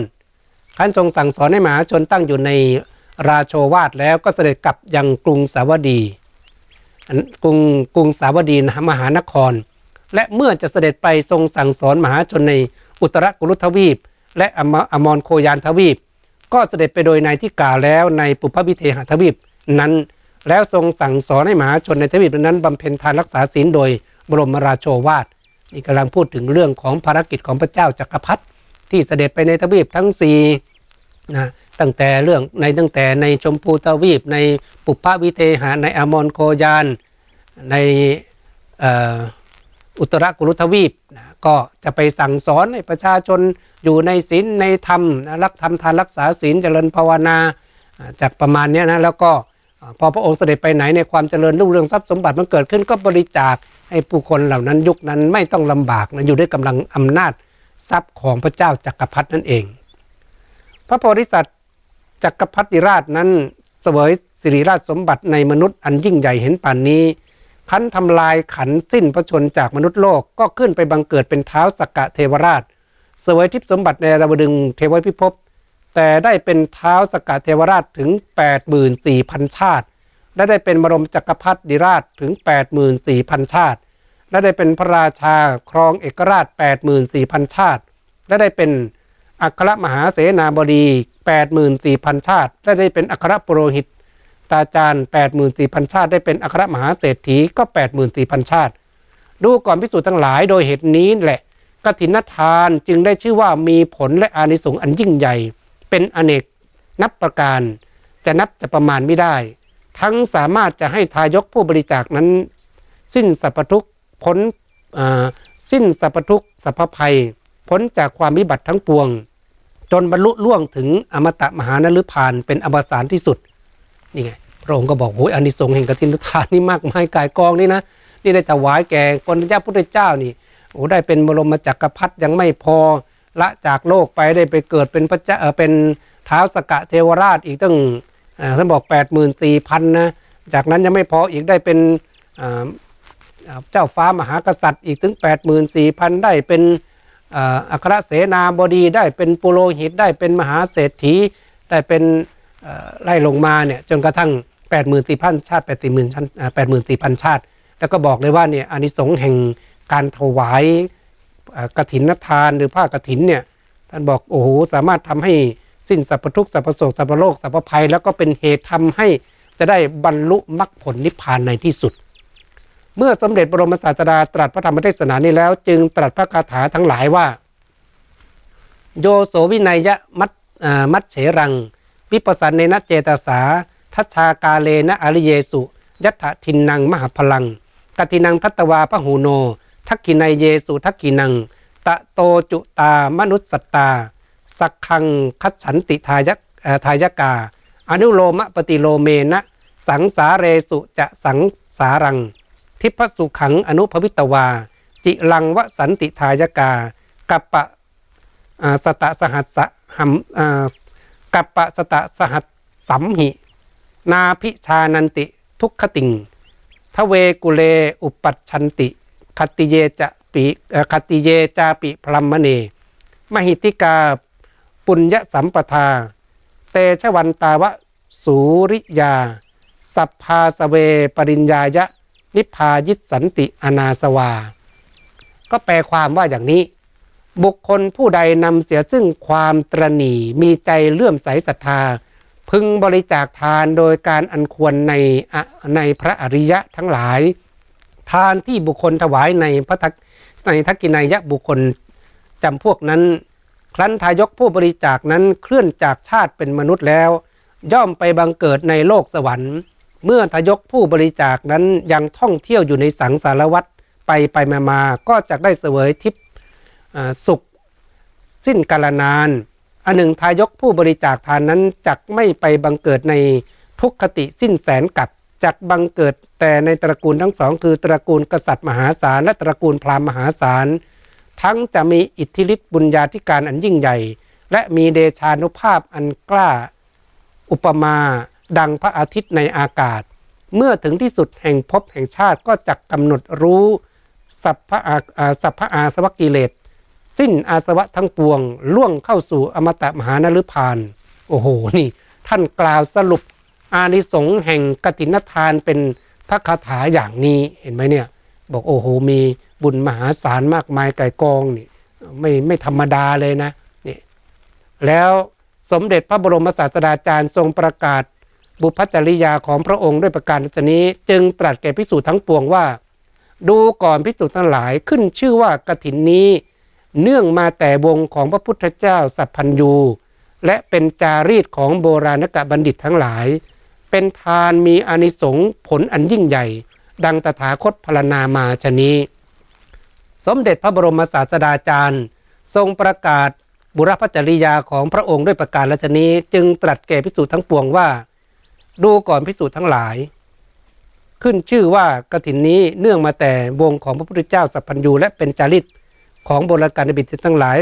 Speaker 1: ขันทรงสั่งสอนให้มหาชนตั้งอยู่ในราโชวาทแล้วก็เสด็จกลับยังกรุงสาวัตดีกรุงกรุงสาวัตดีนะมหานคร และเมื่อจะเสด็จไปทรงสั่งสอนมหาชนในอุตรกุรุทวีป และอมอมรโคยานทวีป ก็เสด็จไปโดยในที่กล่าวแล้วในปุพพวิเทหทวีป นั้น แล้วทรงสั่งสอนให้มหาชนในทวีปนั้นบำเพ็ญทานรักษาศีลโดยบรมราโชวาทนี่กำลังพูดถึงเรื่องของภารกิจของพระเจ้าจักรพรรดิที่เสด็จไปในทวีปทั้งสี่นะตั้งแต่เรื่องในตั้งแต่ในชมพูทวีป ในปุพพวิเทหะในอมรโคยาน ในอ,อุตรกุรุทวีปนะก็จะไปสั่งสอนให้ประชาชนอยู่ในศีลในธรรมนะรักธรรมทานรักษาศีลเจริญภาวนาจากประมาณนี้นะแล้วก็ พอพระองค์เสด็จไปไหนในความเจริญรุ่งเรืองทรัพย์สมบัติมันเกิดขึ้นก็บริจาคให้ผู้คนเหล่านั้นยุคนั้นไม่ต้องลำบากนะอยู่ด้วยกำลังอำนาจทรัพย์ของพระเจ้าจักรพรรดินั่นเอง พระโพธิสัตว์จักรพรรดิราชนั้นเสวยสิริราชสมบัติในมนุษย์อันยิ่งใหญ่เห็นป่านนี้ขันทำลายขันสิ้นพระชนจากมนุษย์โลกก็ขึ้นไปบังเกิดเป็นเท้าสกกะเทวราช เสวยทิพย์สมบัติในราวดึงเทวพิภพ แต่ได้เป็นเท้าสกกะเทวราชถึง 84,000 ชาติ และได้เป็นบรมจักรพรรดิราชถึง 84,000 ชาติ และได้เป็นพระราชาครองเอกราช 84,000 ชาติ และได้เป็นอัครมหาเสนาบดี 84,000 ชาติ และได้เป็นอัครปุโรหิต ตาจารย์ 84,000 ชาติ ได้เป็นอัครมหาเศรษฐีก็ 84,000 ชาติ ดูก่อนพิสูจน์ทั้งหลายโดยเหตุนี้แหละกฐินทานจึงได้ชื่อว่ามีผลและอานิสงส์อันยิ่งใหญ่ เป็นอเนกนับประการ แต่นับจะประมาณไม่ได้ ทั้งสามารถจะให้ทายกผู้บริจาคนั้น สิ้นสัพพทุกพ้นอ่าสิ้นสัพพทุกสัพพภัยพ้นจากความวิบัติทั้งปวง จนบรรลุล่วงถึงอมตะมหานฤพานเป็นอวสานที่สุดนี่ไงพระองค์ก็บอกโอ้ยอานิสงส์แห่งกฐินทานนี่มากมายกายกองนี่นะนี่ได้ถวายแก่คนเจ้าพุทธเจ้านี่โอ้ได้เป็นบรมจักรพรรดิยังไม่พอ ละจากโลกไปได้ไปเกิดเป็นพระเจ้าเป็นเท้าวสกะเทวราชอีกตั้งท่านบอก8 4 0 0 0นสี่พันนะจากนั้นยังไม่พออีกได้เป็นเจ้าฟ้ามหากษัตริย์อีกถึง 84,000 ได้เป็นอัครเสนาบดีได้เป็นปุโรหิตได้เป็นมหาเศรษฐีได้เป็นไล่ลงมาเนี่ยจนกระทั่ง 84,000 ชาติ 84,000 ชาติอ่า84,000ชาติแล้วก็บอกเลยว่าเนี่ยอานิสงส์แห่งการถวาย เอ่อกฐินทานหรือผ้ากฐินเนี่ยท่านบอกโอ้โหสามารถทำให้สิ้นสรรพทุกข์สรรพโศกสรรพโลกสรรพภัย แล้วก็เป็นเหตุทำให้จะได้บรรลุมรรคผลนิพพานในที่สุด เมื่อสมเด็จบรมศาสดาตรัสพระธรรมเทศนานี้แล้ว จึงตรัสพระคาถาทั้งหลายว่า โยโสวินัยยะมัตมัตเฉรัง วิปัสสันเนนเจตสา ทัชชากาเลนะอริเยสุ ยัตถทินนังมหาพลังกตินังทัตตวาพหูโน ทักขินัยเยสุทักขินัง ตะโตจุตามนุสสตา สักขังคัจฉันติทายะทายกา อนุโลมปฏิโลเมนะ สังสาเรสุจะสังสารัง ทิพสุขังอนุภวิตวา จิลังวสันติทายกา กัปปะสตะสหัสสะหัมกัปปะสตะสหัสสัมหิ นาภิชานันติทุคคติงทเวกุเลอุปปัชชันติ ขัตติเยจาปิ ขัตติเยจาปิพราหมเณ มหิทธิกา ปุญญสัมปทา เตชะวันตาวะสูริยา สัพพาสเวปริญญายะ นิพพายิสันติอนาสวา ก็แปลความว่าอย่างนี้ บุคคลผู้ใดนำเสียซึ่งความตรณีมีใจเลื่อมใสศรัทธา พึงบริจาคทานโดยการอันควรในในพระอริยะทั้งหลาย ทานที่บุคคลถวายในพระทักในทักกินัยยะบุคคลจำพวกนั้น ครั้นทายกผู้บริจาคนั้นเคลื่อนจากชาติเป็นมนุษย์แล้ว ย่อมไปบังเกิดในโลกสวรรค์ เมื่อทายกผู้บริจาคนั้นยังท่องเที่ยวอยู่ในสังสารวัฏไปไปมามาก็จะได้เสวยทิพย์สุข สิ้นกาลนาน อันหนึ่งทายกผู้บริจาคทานนั้นจักไม่ไปบังเกิดในทุกขติสิ้นแสนกับ จักบังเกิดแต่ในตระกูลทั้งสอง คือตระกูลกษัตริย์มหาศาลและตระกูลพราหมณ์มหาศาลทั้งจะมีอิทธิฤทธิบุญญาธิการอันยิ่งใหญ่ และมีเดชานุภาพอันกล้า อุปมาดังพระอาทิตย์ในอากาศ เมื่อถึงที่สุดแห่งภพแห่งชาติก็จักกำหนดรู้สัพพะอาอ่าสัพพะอาสวกิเลสสิ้นอาสวะทั้งปวง ล่วงเข้าสู่อมตะมหานฤพาน โอ้โห นี่ ท่านกล่าวสรุป อานิสงส์แห่งกตินทานเป็นพระคาถาอย่างนี้เห็นไหมเนี่ยบอกโอ้โหมีบุญมหาศาลมากมายไก่กองนี่ไม่ไม่ธรรมดาเลยนะนี่แล้วสมเด็จพระบรมศาสดาจารย์ทรงประกาศ บุพจริยาของพระองค์ด้วยประการฉนี้ จึงตรัสแก่พิสูจน์ทั้งปวงว่า ดูก่อนพิสูจน์ทั้งหลายขึ้นชื่อว่ากถินนี้ เนื่องมาแต่วงของพระพุทธเจ้าสัพพัญยูและเป็นจารีตของโบราณกะบัณฑิตทั้งหลาย เป็นทานมีอนิสงส์ผลอันยิ่งใหญ่ ดังตถาคตพรณนามาชนี้ สมเด็จพระบรมศาสดาจารย์ ทรงประกาศบุรพจริยาของพระองค์ด้วยประการฉนี้ จึงตรัสแก่พิสูจน์ทั้งปวงว่า ดูก่อนพิสูจน์ทั้งหลาย ขึ้นชื่อว่ากฐินนี้เนื่องมาแต่วงของพระพุทธเจ้าสัพพัญญูและเป็นจาริตของโบราณการบิดทั้งหลาย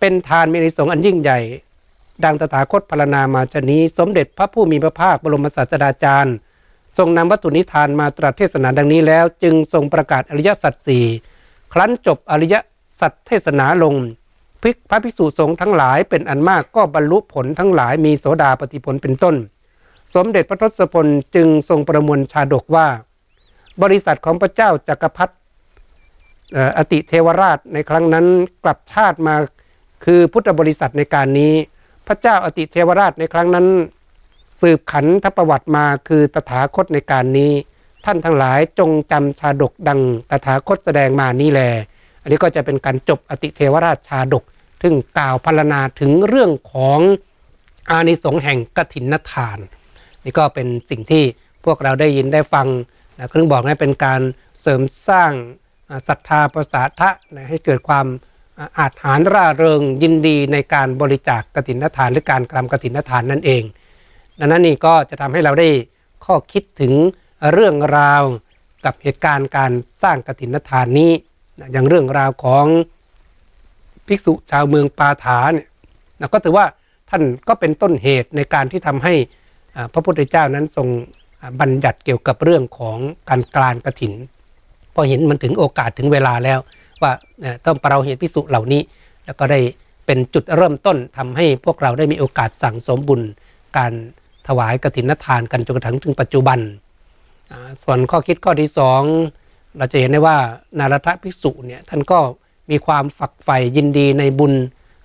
Speaker 1: เป็นทานมีอนิสงส์อันยิ่งใหญ่ ดังตถาคตพรรณนามาชนี้ สมเด็จพระผู้มีพระภาคบรมศาสดาจารย์ ทรงนำวัตถุนิทานมาตรัสเทศนาดังนี้แล้ว จึงทรงประกาศอริยสัจสี่ครั้นจบอริยสัจเทศนาลงภิกพระภิกษุสงฆ์ทั้งหลายเป็นอันมากก็บรรลุผลทั้งหลายมีโสดาปฏิผลเป็นต้น สมเด็จพระทศพลจึงทรงประมวลชาดกว่า บริษัทของพระเจ้าจักรพรรดิอติเทวราชในครั้งนั้นกลับชาติมาคือพุทธบริษัทในการนี้ พระเจ้าอติเทวราชในครั้งนั้น สืบขันธประวัติมาคือตถาคตในการนี้ ท่านทั้งหลายจงจำชาดกดังตถาคตแสดงมานี่แล อันนี้ก็จะเป็นการจบอติเทวราชชาดกถึงกล่าวพรรณนาถึงเรื่องของอานิสงส์แห่งกฐินทาน นี่ก็เป็นสิ่งที่พวกเราได้ยินได้ฟังนะครื่งบอกนะเป็นการเสริมสร้างศรัทธาประสาทะนะให้เกิดความ อาจหารร่าเริงยินดีในการบริจาคกฐินทานหรือการกรำกฐินทานนั่นเอง ดังนั้นนี่ก็จะทำให้เราได้ข้อคิดถึงเรื่องราวกับเหตุการณ์การสร้างกฐินทานนี้อย่างเรื่องราวของภิกษุชาวเมืองปาถาเนี่ยก็ถือว่าท่านก็เป็นต้นเหตุในการที่ทำให้พระพุทธเจ้านั้นทรงบัญญัติเกี่ยวกับเรื่องของการกลานกฐิน พอเห็นมันถึงโอกาสถึงเวลาแล้ว ว่าเอ่อต้องประเราเหตุพิสุเหล่านี้ แล้วก็ได้เป็นจุดเริ่มต้นทำให้พวกเราได้มีโอกาสสั่งสมบุญ การถวายกฐินทานกันจนกระทั่งถึงปัจจุบัน ส่วนข้อคิดข้อที่สองเราจะเห็นได้ว่านารทภิกษุเนี่ยท่านก็มีความฝักใฝ่ยินดีในบุญ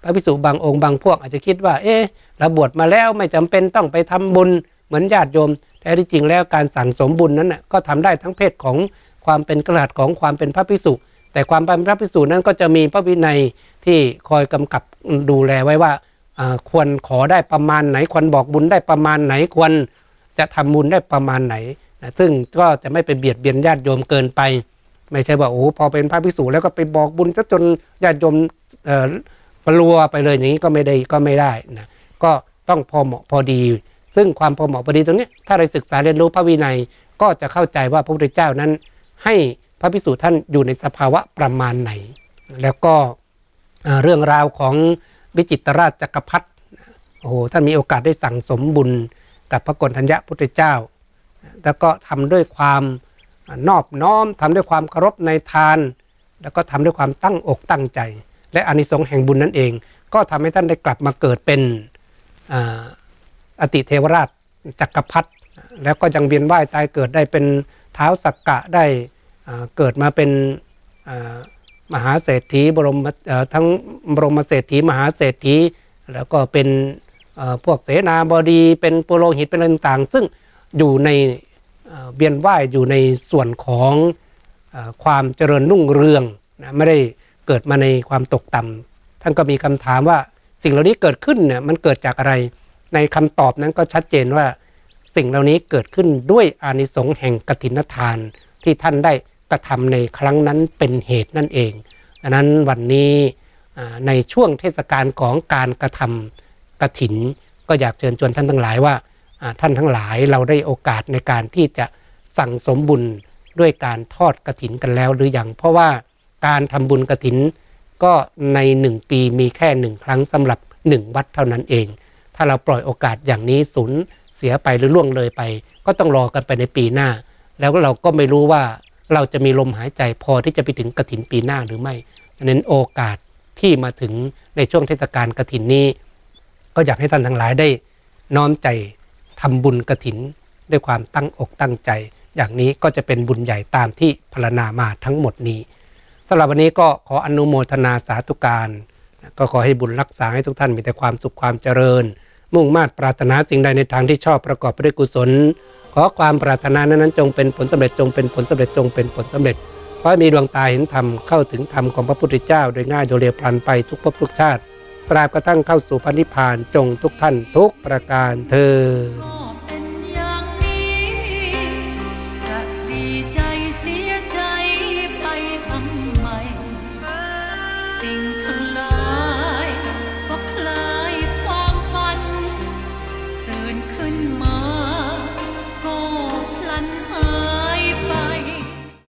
Speaker 1: พระภิกษุบางองค์บางพวกอาจจะคิดว่า เอ๊ะเราบวชมาแล้วไม่จำเป็นต้องไปทำบุญเหมือนญาติโยม แต่ที่จริงแล้วการสั่งสมบุญนั้นน่ะก็ทำได้ทั้งเพศของความเป็นกระหัตของความเป็นพระภิกษุ แต่ความเป็นพระภิกษุนั้นก็จะมีพระวินัยที่คอยกำกับดูแลไว้ว่าควรขอได้ประมาณไหน ควรบอกบุญได้ประมาณไหนควรจะทำบุญได้ประมาณไหนนะซึ่งก็จะไม่ไปเบียดเบียนญาติโยมเกินไป ไม่ใช่ว่าโอ้พอเป็นพระภิกษุแล้วก็ไปบอกบุญซะจนญาติโยมเอ่อกลัวไปเลยอย่างนี้ก็ไม่ได้ก็ไม่ได้นะก็ต้องพอเหมาะพอดี ซึ่งความพอเหมาะพอดีตรงนี้ถ้าเราศึกษาเรียนรู้พระวินัยก็จะเข้าใจว่าพระพุทธเจ้านั้นให้ พระพิสุท่านอยู่ในสภาวะประมาณไหน แล้วก็เรื่องราวของวิจิตรราชจักรพรรดิโอ้โหท่านมีโอกาสได้สั่งสมบุญกับพระกนทัญญะพุทธเจ้า แล้วก็ทำด้วยความนอบน้อมทำด้วยความเคารพในทาน แล้วก็ทำด้วยความตั้งอกตั้งใจ และอานิสงส์แห่งบุญนั่นเอง ก็ทำให้ท่านได้กลับมาเกิดเป็นออติเทวราชจักรพรรดิแล้วก็ยังเวียนว่ายตายเกิดได้เป็นเท้าสักกะได้ เกิดมาเป็นมหาเศรษฐีบรมทั้งบรมเศรษฐีมหาเศรษฐี แล้วก็เป็นพวกเสนาบดีเป็นปุโรหิตเป็นอะไรต่างๆ ซึ่งอยู่ในเอ่อเวียนว่ายอยู่ในส่วนของอความเจริญรุ่งเรืองนะไม่ได้เกิดมาในความตกต่ำท่านก็มีคำถามว่าสิ่งเหล่านี้เกิดขึ้นเนี่ยมันเกิดจากอะไร ในคำตอบนั้นก็ชัดเจนว่าสิ่งเหล่านี้เกิดขึ้นด้วยอานิสงส์แห่งกฐินทานที่ท่านได้ ระทำในครั้งนั้นเป็นเหตุนั่นเอง ดังนั้นวันนี้ในช่วงเทศกาลของการกระทำกฐิน ก็อยากเชิญชวนท่านทั้งหลายว่าท่านทั้งหลายเราได้โอกาสในการที่จะสั่งสมบุญด้วยการทอดกฐินกันแล้วหรืออยังเพราะว่าการทำบุญกฐิน ก็ในหนึ่งปีมีแค่หนึ่งครั้งสำหรับหนึ่งวัดเท่านั้นเอง ถ้าเราปล่อยโอกาสอย่างนี้สูญเสียไปหรือล่วงเลยไป ก็ต้องรอกันไปในปีหน้า แล้วเราก็ไม่รู้ว่า เราจะมีลมหายใจพอที่จะไปถึงกระถินปีหน้าหรือไม่ดังนั้นโอกาสที่มาถึงในช่วงเทศกาลกระถินนี้ ก็อยากให้ท่านทั้งหลายได้ น้อมใจทำบุญกระถิน ด้วยความตั้งอกตั้งใจ อย่างนี้ก็จะเป็นบุญใหญ่ตามที่พรรณนามาทั้งหมดนี้สำหรับวันนี้ก็ขออนุโมทนาสาธุการ ก็ขอให้บุญรักษาให้ทุกท่านมีแต่ความสุขความเจริญ มุ่งมา่ปรารถนาสิ่งใดในทางที่ชอบประกอบไปด้วยกุศล ขอความปรารถนานั้นจงเป็นผลสำเร็จจงเป็นผลสำเร็จจงเป็นผลสำเร็จขอให้มีดวงตาเห็นธรรมเข้าถึงธรรมของพระพุทธเจ้า โดยง่ายโดยเร็วพลันไปทุกภพทุกชาติตราบกระทั่งเข้าสู่พันิพานจงทุกท่านทุกประการเธอ